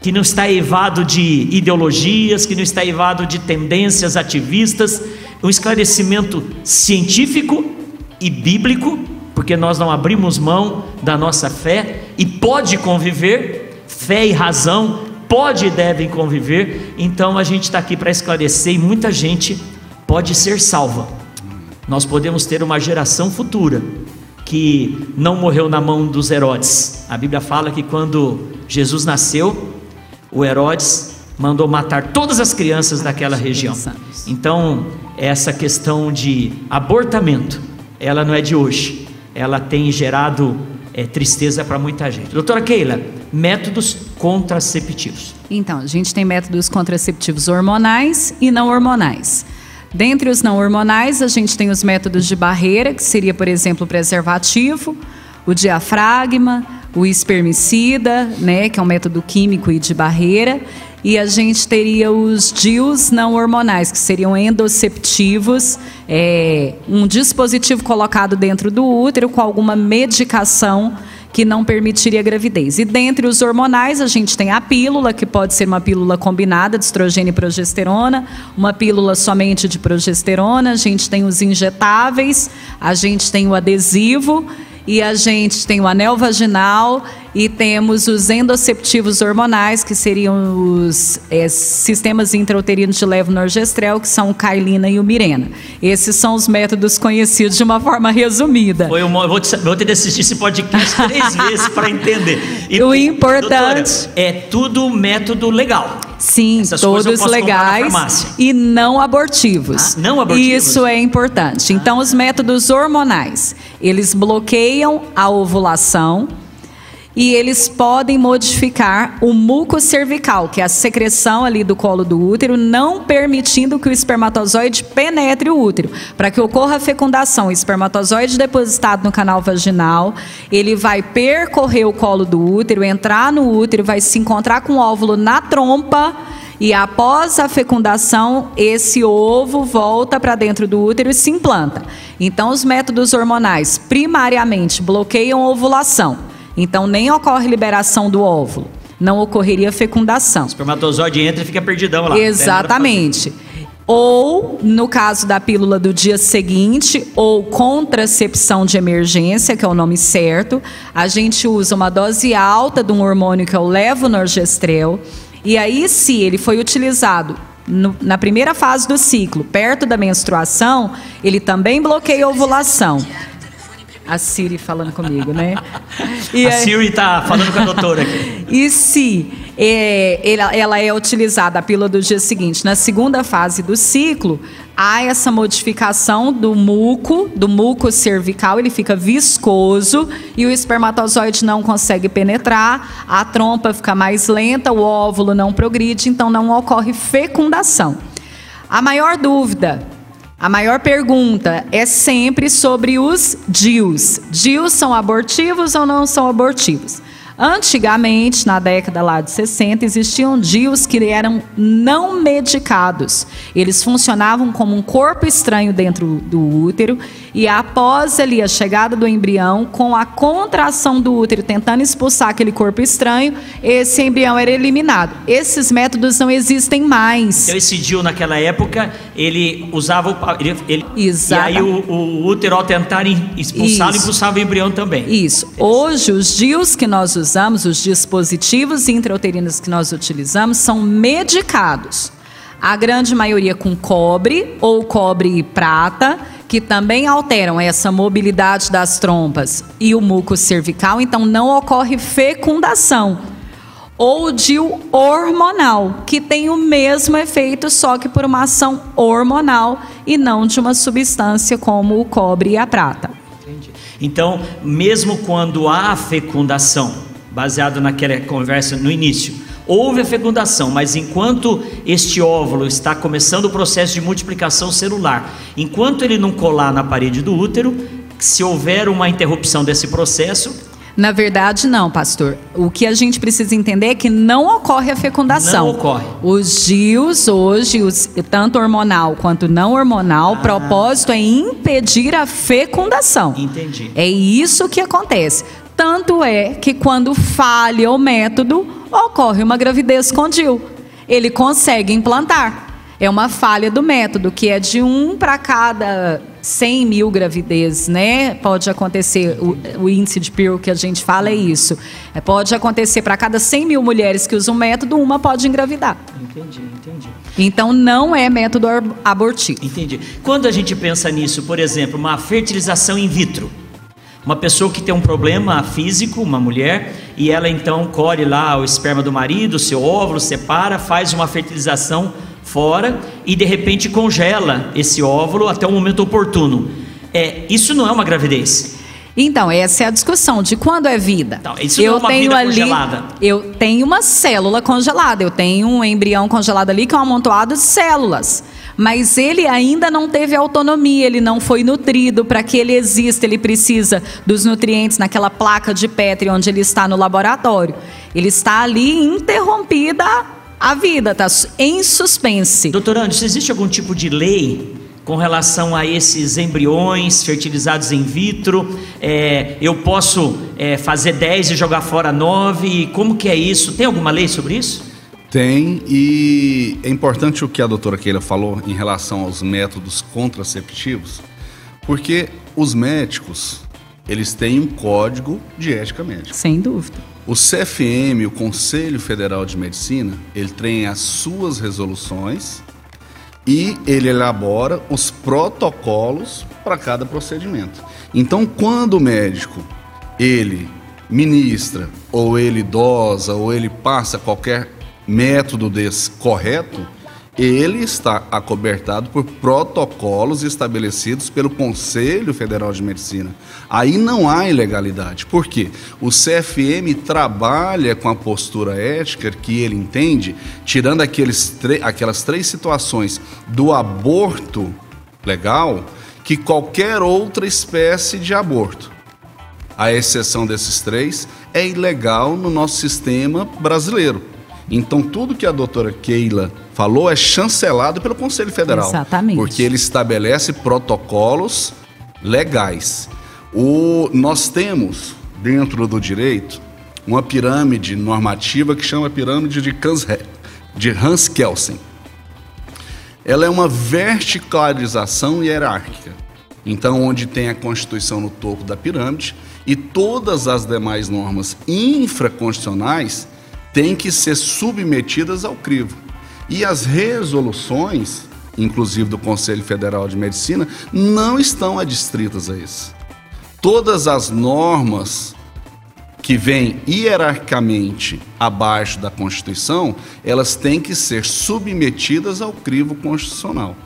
Speaker 2: que não está evado de ideologias, que não está evado de tendências ativistas, um esclarecimento científico e bíblico, porque nós não abrimos mão da nossa fé e pode conviver, fé e razão pode e devem conviver, então a gente está aqui para esclarecer e muita gente pode ser salva. Nós podemos ter uma geração futura que não morreu na mão dos Herodes. A Bíblia fala que quando Jesus nasceu, o Herodes mandou matar todas as crianças daquela região. Então, essa questão de abortamento, ela não é de hoje. Ela tem gerado é, tristeza para muita gente. Doutora Keila, métodos contraceptivos.
Speaker 3: Então, a gente tem métodos contraceptivos hormonais e não hormonais. Dentre os não hormonais, a gente tem os métodos de barreira, que seria, por exemplo, o preservativo, o diafragma, o espermicida, né, que é um método químico e de barreira, e a gente teria os DIUs não hormonais, que seriam endoceptivos, é, um dispositivo colocado dentro do útero com alguma medicação que não permitiria gravidez. E dentre os hormonais, a gente tem a pílula, que pode ser uma pílula combinada de estrogênio e progesterona, uma pílula somente de progesterona, a gente tem os injetáveis, a gente tem o adesivo e a gente tem o anel vaginal e temos os endoceptivos hormonais, que seriam os é, sistemas intrauterinos de levonorgestrel, que são o Cailina e o Mirena. Esses são os métodos conhecidos de uma forma resumida.
Speaker 2: Foi uma, eu vou, te- vou ter de assistir esse podcast três vezes para entender.
Speaker 3: O importante-
Speaker 2: doutora, é tudo método legal.
Speaker 3: Sim,
Speaker 2: Essas
Speaker 3: todos legais e não abortivos.
Speaker 2: Ah, não abortivos?
Speaker 3: Isso é importante. Então, os métodos hormonais, eles bloqueiam a ovulação e eles podem modificar o muco cervical, que é a secreção ali do colo do útero, não permitindo que o espermatozoide penetre o útero. Para que ocorra a fecundação, o espermatozoide depositado no canal vaginal, ele vai percorrer o colo do útero, entrar no útero, vai se encontrar com o óvulo na trompa e após a fecundação, esse ovo volta para dentro do útero e se implanta. Então, os métodos hormonais primariamente bloqueiam a ovulação. Então, nem ocorre liberação do óvulo. Não ocorreria fecundação. O
Speaker 2: espermatozoide entra e fica perdidão lá.
Speaker 3: Exatamente. Ou, no caso da pílula do dia seguinte, ou contracepção de emergência, que é o nome certo, a gente usa uma dose alta de um hormônio que é o levonorgestrel e aí, se ele foi utilizado no, na primeira fase do ciclo, perto da menstruação, ele também bloqueia a ovulação. A Siri falando comigo, né?
Speaker 2: E a Siri está falando com a doutora aqui.
Speaker 3: E se é, ela, ela é utilizada a pílula do dia seguinte, na segunda fase do ciclo, há essa modificação do muco, do muco cervical, ele fica viscoso e o espermatozoide não consegue penetrar, a trompa fica mais lenta, o óvulo não progride, então não ocorre fecundação. A maior dúvida, a maior pergunta é sempre sobre os DIUs. DIUs são abortivos ou não são abortivos? Antigamente, na década lá de 60, existiam DIUs que eram não medicados. Eles funcionavam como um corpo estranho dentro do útero e após ali a chegada do embrião, com a contração do útero tentando expulsar aquele corpo estranho, esse embrião era eliminado. Esses métodos não existem mais.
Speaker 2: Então esse DIU naquela época, ele usava o ele, ele e aí o, o, útero ao tentar expulsá-lo, expulsava o embrião também.
Speaker 3: Isso. Hoje os DIUs que nós usamos usamos, os dispositivos intrauterinos que nós utilizamos, são medicados. A grande maioria com cobre ou cobre e prata, que também alteram essa mobilidade das trompas e o muco cervical, então não ocorre fecundação. Ou DIU hormonal, que tem o mesmo efeito, só que por uma ação hormonal e não de uma substância como o cobre e a prata.
Speaker 2: Então, mesmo quando há fecundação, baseado naquela conversa no início. Houve a fecundação, mas enquanto este óvulo está começando o processo de multiplicação celular, enquanto ele não colar na parede do útero, se houver uma interrupção desse processo,
Speaker 3: na verdade, não, pastor. O que a gente precisa entender é que não ocorre a fecundação.
Speaker 2: Não ocorre.
Speaker 3: Os DIUs hoje, os, tanto hormonal quanto não hormonal, o ah. propósito é impedir a fecundação.
Speaker 2: Entendi.
Speaker 3: É isso que acontece. Tanto é que quando falha o método, ocorre uma gravidez com DIU. Ele consegue implantar. É uma falha do método, que é de um para cada 100 mil gravidezes, né? Pode acontecer, o, o índice de Pearl que a gente fala é isso. É, pode acontecer para cada 100 mil mulheres que usam o método, uma pode engravidar.
Speaker 2: Entendi, entendi.
Speaker 3: Então não é método abortivo.
Speaker 2: Entendi. Quando a gente pensa nisso, por exemplo, uma fertilização in vitro, uma pessoa que tem um problema físico, uma mulher, e ela então colhe lá o esperma do marido, o seu óvulo, separa, faz uma fertilização fora e de repente congela esse óvulo até o momento oportuno. É, isso não é uma gravidez.
Speaker 3: Então, essa é a discussão de quando é vida.
Speaker 2: Então, isso eu não é uma tenho vida ali, congelada.
Speaker 3: Eu tenho uma célula congelada, eu tenho um embrião congelado ali que é um amontoado de células mas ele ainda não teve autonomia, ele não foi nutrido. Para que ele exista, ele precisa dos nutrientes naquela placa de Petri onde ele está no laboratório. Ele está ali interrompida a vida, está em suspense.
Speaker 2: Doutor Anderson, existe algum tipo de lei com relação a esses embriões fertilizados in vitro? É, eu posso é, fazer 10 e jogar fora 9? Como que é isso? Tem alguma lei sobre isso?
Speaker 4: Tem, e é importante o que a doutora Keila falou em relação aos métodos contraceptivos, porque os médicos, eles têm um código de ética médica.
Speaker 3: Sem dúvida.
Speaker 4: O CFM, o Conselho Federal de Medicina, ele tem as suas resoluções e ele elabora os protocolos para cada procedimento. Então, quando o médico ele ministra ou ele dosa ou ele passa qualquer método desse correto, ele está acobertado por protocolos estabelecidos pelo Conselho Federal de Medicina. Aí não há ilegalidade. Por quê? O CFM trabalha com a postura ética que ele entende, tirando aqueles aquelas três situações do aborto legal, que qualquer outra espécie de aborto, a exceção desses três, é ilegal no nosso sistema brasileiro. Então, tudo que a doutora Keila falou é chancelado pelo Conselho Federal.
Speaker 3: Exatamente.
Speaker 4: Porque ele estabelece protocolos legais. O, nós temos, dentro do direito, uma pirâmide normativa que chama pirâmide de, Hans, de Hans Kelsen. Ela é uma verticalização hierárquica. Então, onde tem a Constituição no topo da pirâmide e todas as demais normas infraconstitucionais têm que ser submetidas ao crivo. E as resoluções, inclusive do Conselho Federal de Medicina, não estão adstritas a isso. Todas as normas que vêm hierarquicamente abaixo da Constituição, elas têm que ser submetidas ao crivo constitucional.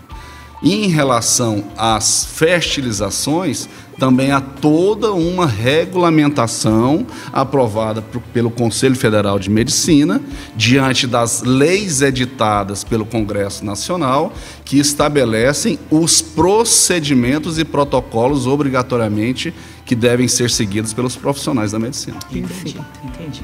Speaker 4: Em relação às fertilizações, também há toda uma regulamentação aprovada pelo Conselho Federal de Medicina, diante das leis editadas pelo Congresso Nacional, que estabelecem os procedimentos e protocolos obrigatoriamente que devem ser seguidos pelos profissionais da medicina.
Speaker 2: Entendi, entendi.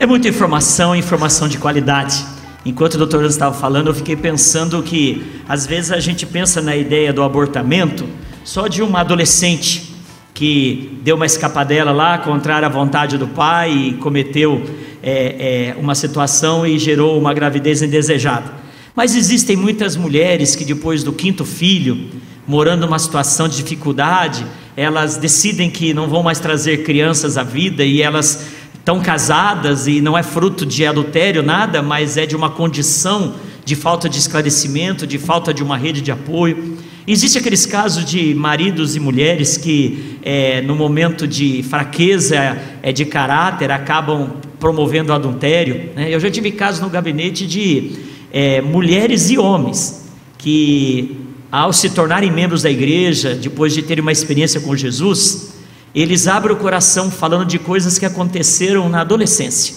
Speaker 2: É muita informação, informação de qualidade. Enquanto o doutor estava falando, eu fiquei pensando que às vezes a gente pensa na ideia do abortamento só de uma adolescente que deu uma escapadela lá, contrária à vontade do pai, e cometeu é, é, uma situação e gerou uma gravidez indesejada. Mas existem muitas mulheres que, depois do quinto filho, morando numa situação de dificuldade, elas decidem que não vão mais trazer crianças à vida e elas estão casadas e não é fruto de adultério, nada, mas é de uma condição de falta de esclarecimento, de falta de uma rede de apoio. Existe aqueles casos de maridos e mulheres que, é, no momento de fraqueza é, de caráter, acabam promovendo adultério. Né? Eu já tive casos no gabinete de é, mulheres e homens que, ao se tornarem membros da igreja, depois de terem uma experiência com Jesus, eles abrem o coração falando de coisas que aconteceram na adolescência.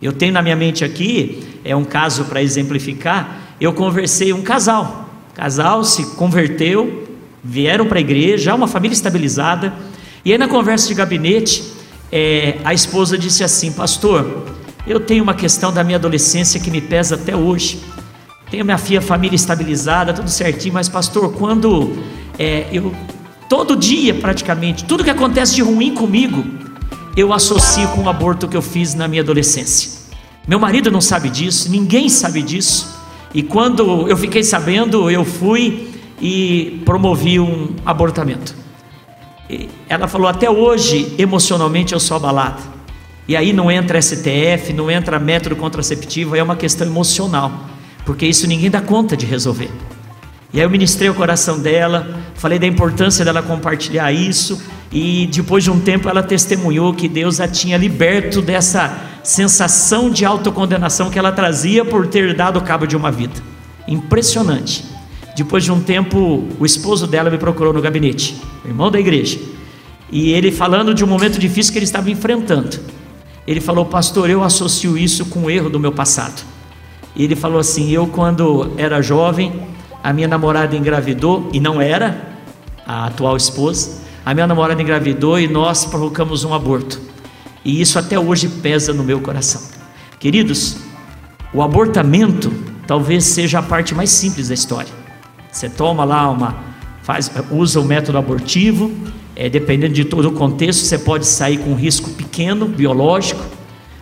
Speaker 2: Eu tenho na minha mente aqui, é um caso para exemplificar, eu conversei um casal. O casal se converteu, vieram para a igreja, uma família estabilizada, e aí na conversa de gabinete, é, a esposa disse assim: Pastor, eu tenho uma questão da minha adolescência que me pesa até hoje. Tenho minha filha, família estabilizada, tudo certinho, mas pastor, quando é, eu Todo dia, praticamente, tudo que acontece de ruim comigo, eu associo com o aborto que eu fiz na minha adolescência. Meu marido não sabe disso, ninguém sabe disso. E quando eu fiquei sabendo, eu fui e promovi um abortamento. E ela falou: até hoje, emocionalmente, eu sou abalada. E aí não entra STF, não entra método contraceptivo, é uma questão emocional, porque isso ninguém dá conta de resolver. E aí eu ministrei o coração dela, falei da importância dela compartilhar isso, e depois de um tempo ela testemunhou que Deus a tinha liberto dessa sensação de autocondenação que ela trazia por ter dado cabo de uma vida. Impressionante. Depois de um tempo, o esposo dela me procurou no gabinete, irmão da igreja, e ele falando de um momento difícil que ele estava enfrentando. Ele falou, pastor, eu associo isso com o erro do meu passado. E ele falou assim: eu, quando era jovem, a minha namorada engravidou e não era a atual esposa. A minha namorada engravidou e nós provocamos um aborto. E isso até hoje pesa no meu coração. Queridos, o abortamento talvez seja a parte mais simples da história. Você toma lá uma, faz, usa o método abortivo, é, dependendo de todo o contexto, você pode sair com um risco pequeno, biológico,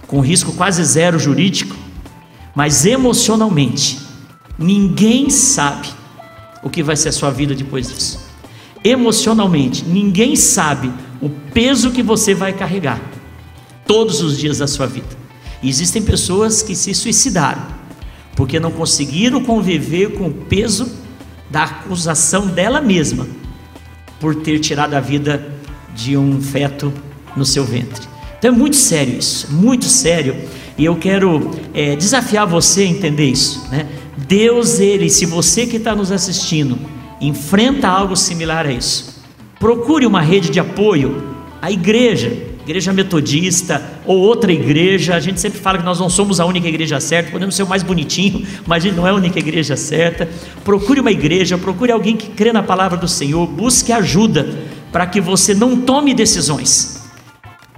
Speaker 2: com um risco quase zero jurídico, mas emocionalmente Ninguém sabe o que vai ser a sua vida depois disso. Emocionalmente, ninguém sabe o peso que você vai carregar todos os dias da sua vida. Existem pessoas que se suicidaram porque não conseguiram conviver com o peso da acusação dela mesma por ter tirado a vida de um feto no seu ventre. Então é muito sério isso, muito sério. E eu quero é, desafiar você a entender isso, né? Deus, Ele, se você que está nos assistindo, enfrenta algo similar a isso, procure uma rede de apoio, a igreja, igreja metodista ou outra igreja. A gente sempre fala que nós não somos a única igreja certa, podemos ser o mais bonitinho, mas a gente não é a única igreja certa. Procure uma igreja, procure alguém que crê na palavra do Senhor, busque ajuda para que você não tome decisões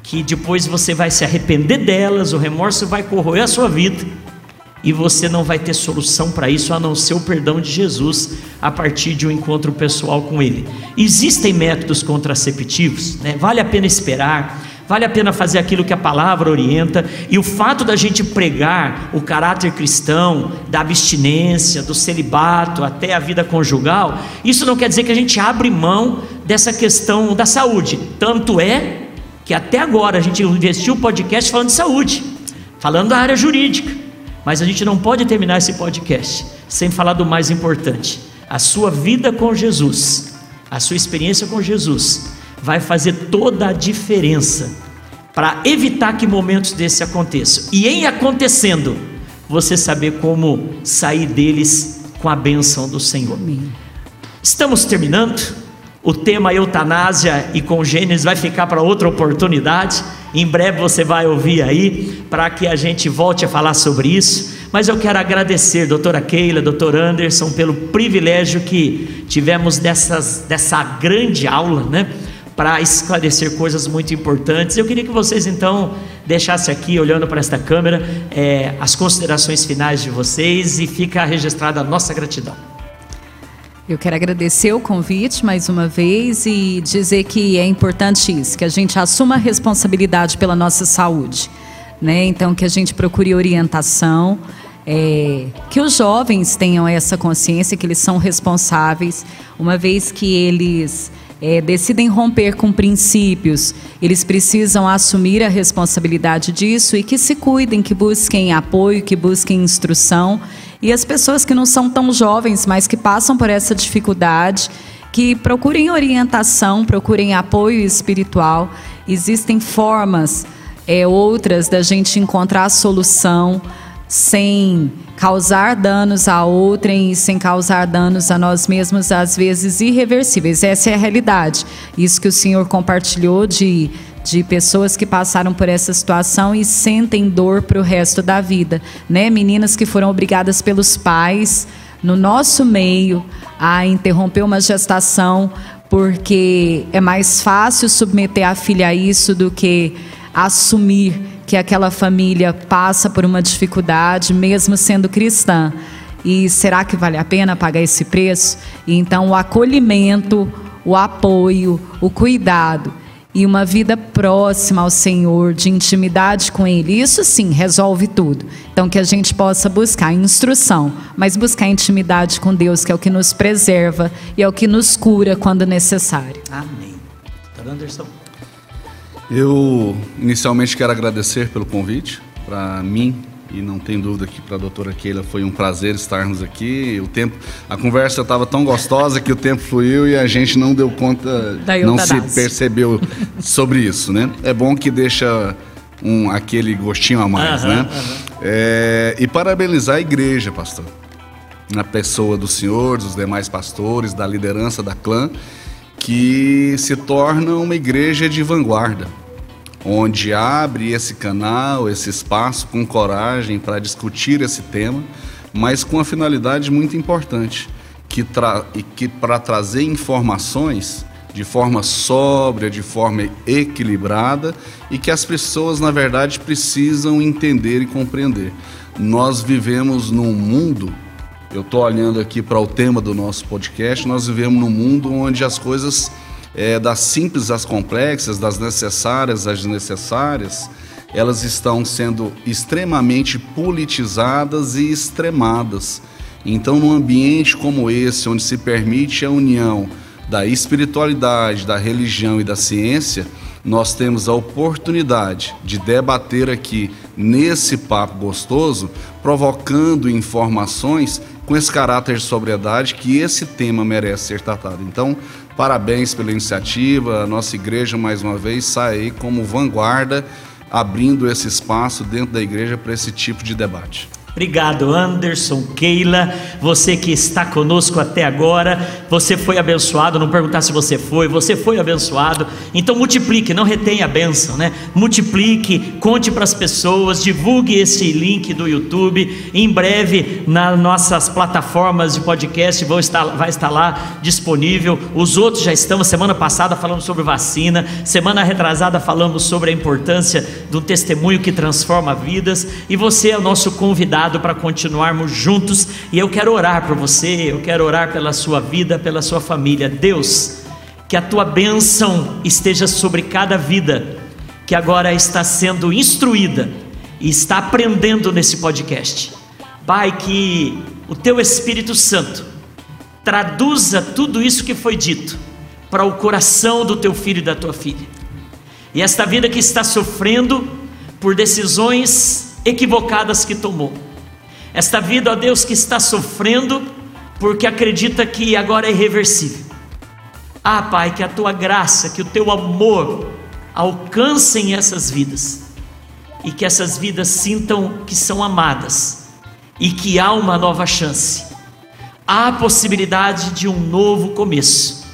Speaker 2: que depois você vai se arrepender delas, o remorso vai corroer a sua vida e você não vai ter solução para isso a não ser o perdão de Jesus a partir de um encontro pessoal com Ele. Existem métodos contraceptivos, né? vale a pena esperar, vale a pena fazer aquilo que a palavra orienta, e o fato da gente pregar o caráter cristão, da abstinência, do celibato até a vida conjugal, isso não quer dizer que a gente abre mão dessa questão da saúde. Tanto é que até agora a gente investiu o podcast falando de saúde, falando da área jurídica, mas a gente não pode terminar esse podcast sem falar do mais importante: a sua vida com Jesus, a sua experiência com Jesus vai fazer toda a diferença para evitar que momentos desse aconteçam. E em acontecendo, você saber como sair deles com a bênção do Senhor. Estamos terminando. O tema eutanásia e congêneres vai ficar para outra oportunidade. Em breve você vai ouvir aí, para que a gente volte a falar sobre isso. Mas eu quero agradecer, doutora Keila, doutor Anderson, pelo privilégio que tivemos dessas, dessa grande aula, né? Para esclarecer coisas muito importantes. Eu queria que vocês então deixassem aqui, olhando para esta câmera, é, as considerações finais de vocês e fica registrada a nossa gratidão.
Speaker 3: Eu quero agradecer o convite mais uma vez e dizer que é importante isso, que a gente assuma a responsabilidade pela nossa saúde, né? Então que a gente procure orientação, é, que os jovens tenham essa consciência que eles são responsáveis, uma vez que eles é, decidem romper com princípios, eles precisam assumir a responsabilidade disso e que se cuidem, que busquem apoio, que busquem instrução e as pessoas que não são tão jovens, mas que passam por essa dificuldade, que procurem orientação, procurem apoio espiritual. Existem formas é, outras da gente encontrar solução sem causar danos a outrem e sem causar danos a nós mesmos, às vezes irreversíveis. Essa é a realidade. Isso que o senhor compartilhou de de pessoas que passaram por essa situação e sentem dor para o resto da vida, né? Meninas que foram obrigadas pelos pais no nosso meio a interromper uma gestação porque é mais fácil submeter a filha a isso do que assumir que aquela família passa por uma dificuldade, mesmo sendo cristã. E será que vale a pena pagar esse preço? Então, o acolhimento, o apoio, o cuidado e uma vida próxima ao Senhor, de intimidade com Ele. Isso sim resolve tudo. Então, que a gente possa buscar instrução, mas buscar intimidade com Deus, que é o que nos preserva e é o que nos cura quando necessário.
Speaker 2: Amém. Doutor Anderson.
Speaker 4: Eu inicialmente quero agradecer pelo convite. Para mim, e não tem dúvida que para a doutora Keila foi um prazer estarmos aqui. O tempo, a conversa estava tão gostosa que o tempo fluiu e a gente não deu conta, não se percebeu sobre isso, né? É bom que deixa um, aquele gostinho a mais, uhum, né? Uhum. É, e parabenizar a igreja, pastor, na pessoa do senhor, dos demais pastores, da liderança da clã, que se torna uma igreja de vanguarda onde abre esse canal, esse espaço com coragem para discutir esse tema, mas com uma finalidade muito importante, que, tra que para trazer informações de forma sóbria, de forma equilibrada e que as pessoas, na verdade, precisam entender e compreender. Nós vivemos num mundo, eu estou olhando aqui para o tema do nosso podcast, nós vivemos num mundo onde as coisas é, das simples às complexas, das necessárias às desnecessárias, elas estão sendo extremamente politizadas e extremadas. Então, num ambiente como esse, onde se permite a união da espiritualidade, da religião e da ciência, nós temos a oportunidade de debater aqui nesse papo gostoso, provocando informações com esse caráter de sobriedade que esse tema merece ser tratado. Então, Parabéns pela iniciativa. A nossa igreja, mais uma vez, sai como vanguarda, abrindo esse espaço dentro da igreja para esse tipo de debate.
Speaker 2: Obrigado, Anderson, Keila, você que está conosco até agora. Você foi abençoado. Não perguntar se você foi, você foi abençoado. Então multiplique, não retenha a bênção, né? Multiplique, conte para as pessoas, divulgue esse link do YouTube. Em breve, nas nossas plataformas de podcast, vão estar, vai estar lá disponível. Os outros já estão. Semana passada falamos sobre vacina, semana retrasada falamos sobre a importância do testemunho que transforma vidas. E você é o nosso convidado para continuarmos juntos. E eu quero orar por você, eu quero orar pela sua vida, pela sua família. Deus, que a tua bênção esteja sobre cada vida que agora está sendo instruída e está aprendendo nesse podcast. Pai, que o teu Espírito Santo traduza tudo isso que foi dito para o coração do teu filho e da tua filha. E esta vida que está sofrendo por decisões equivocadas que tomou, esta vida, ó Deus, que está sofrendo porque acredita que agora é irreversível. Ah, Pai, que a tua graça, que o teu amor alcancem essas vidas e que essas vidas sintam que são amadas e que há uma nova chance. Há a possibilidade de um novo começo.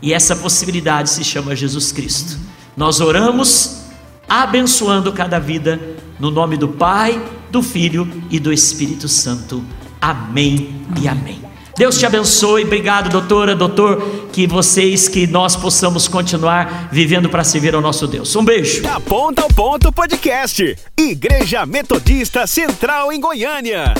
Speaker 2: E essa possibilidade se chama Jesus Cristo. Nós oramos abençoando cada vida no nome do Pai, do Filho e do Espírito Santo. Amém, e amém. Deus te abençoe. Obrigado, doutora, doutor, que vocês, que nós possamos continuar vivendo para servir ao nosso Deus. Um beijo.
Speaker 1: Da ponta ao ponto podcast. Igreja Metodista Central em Goiânia.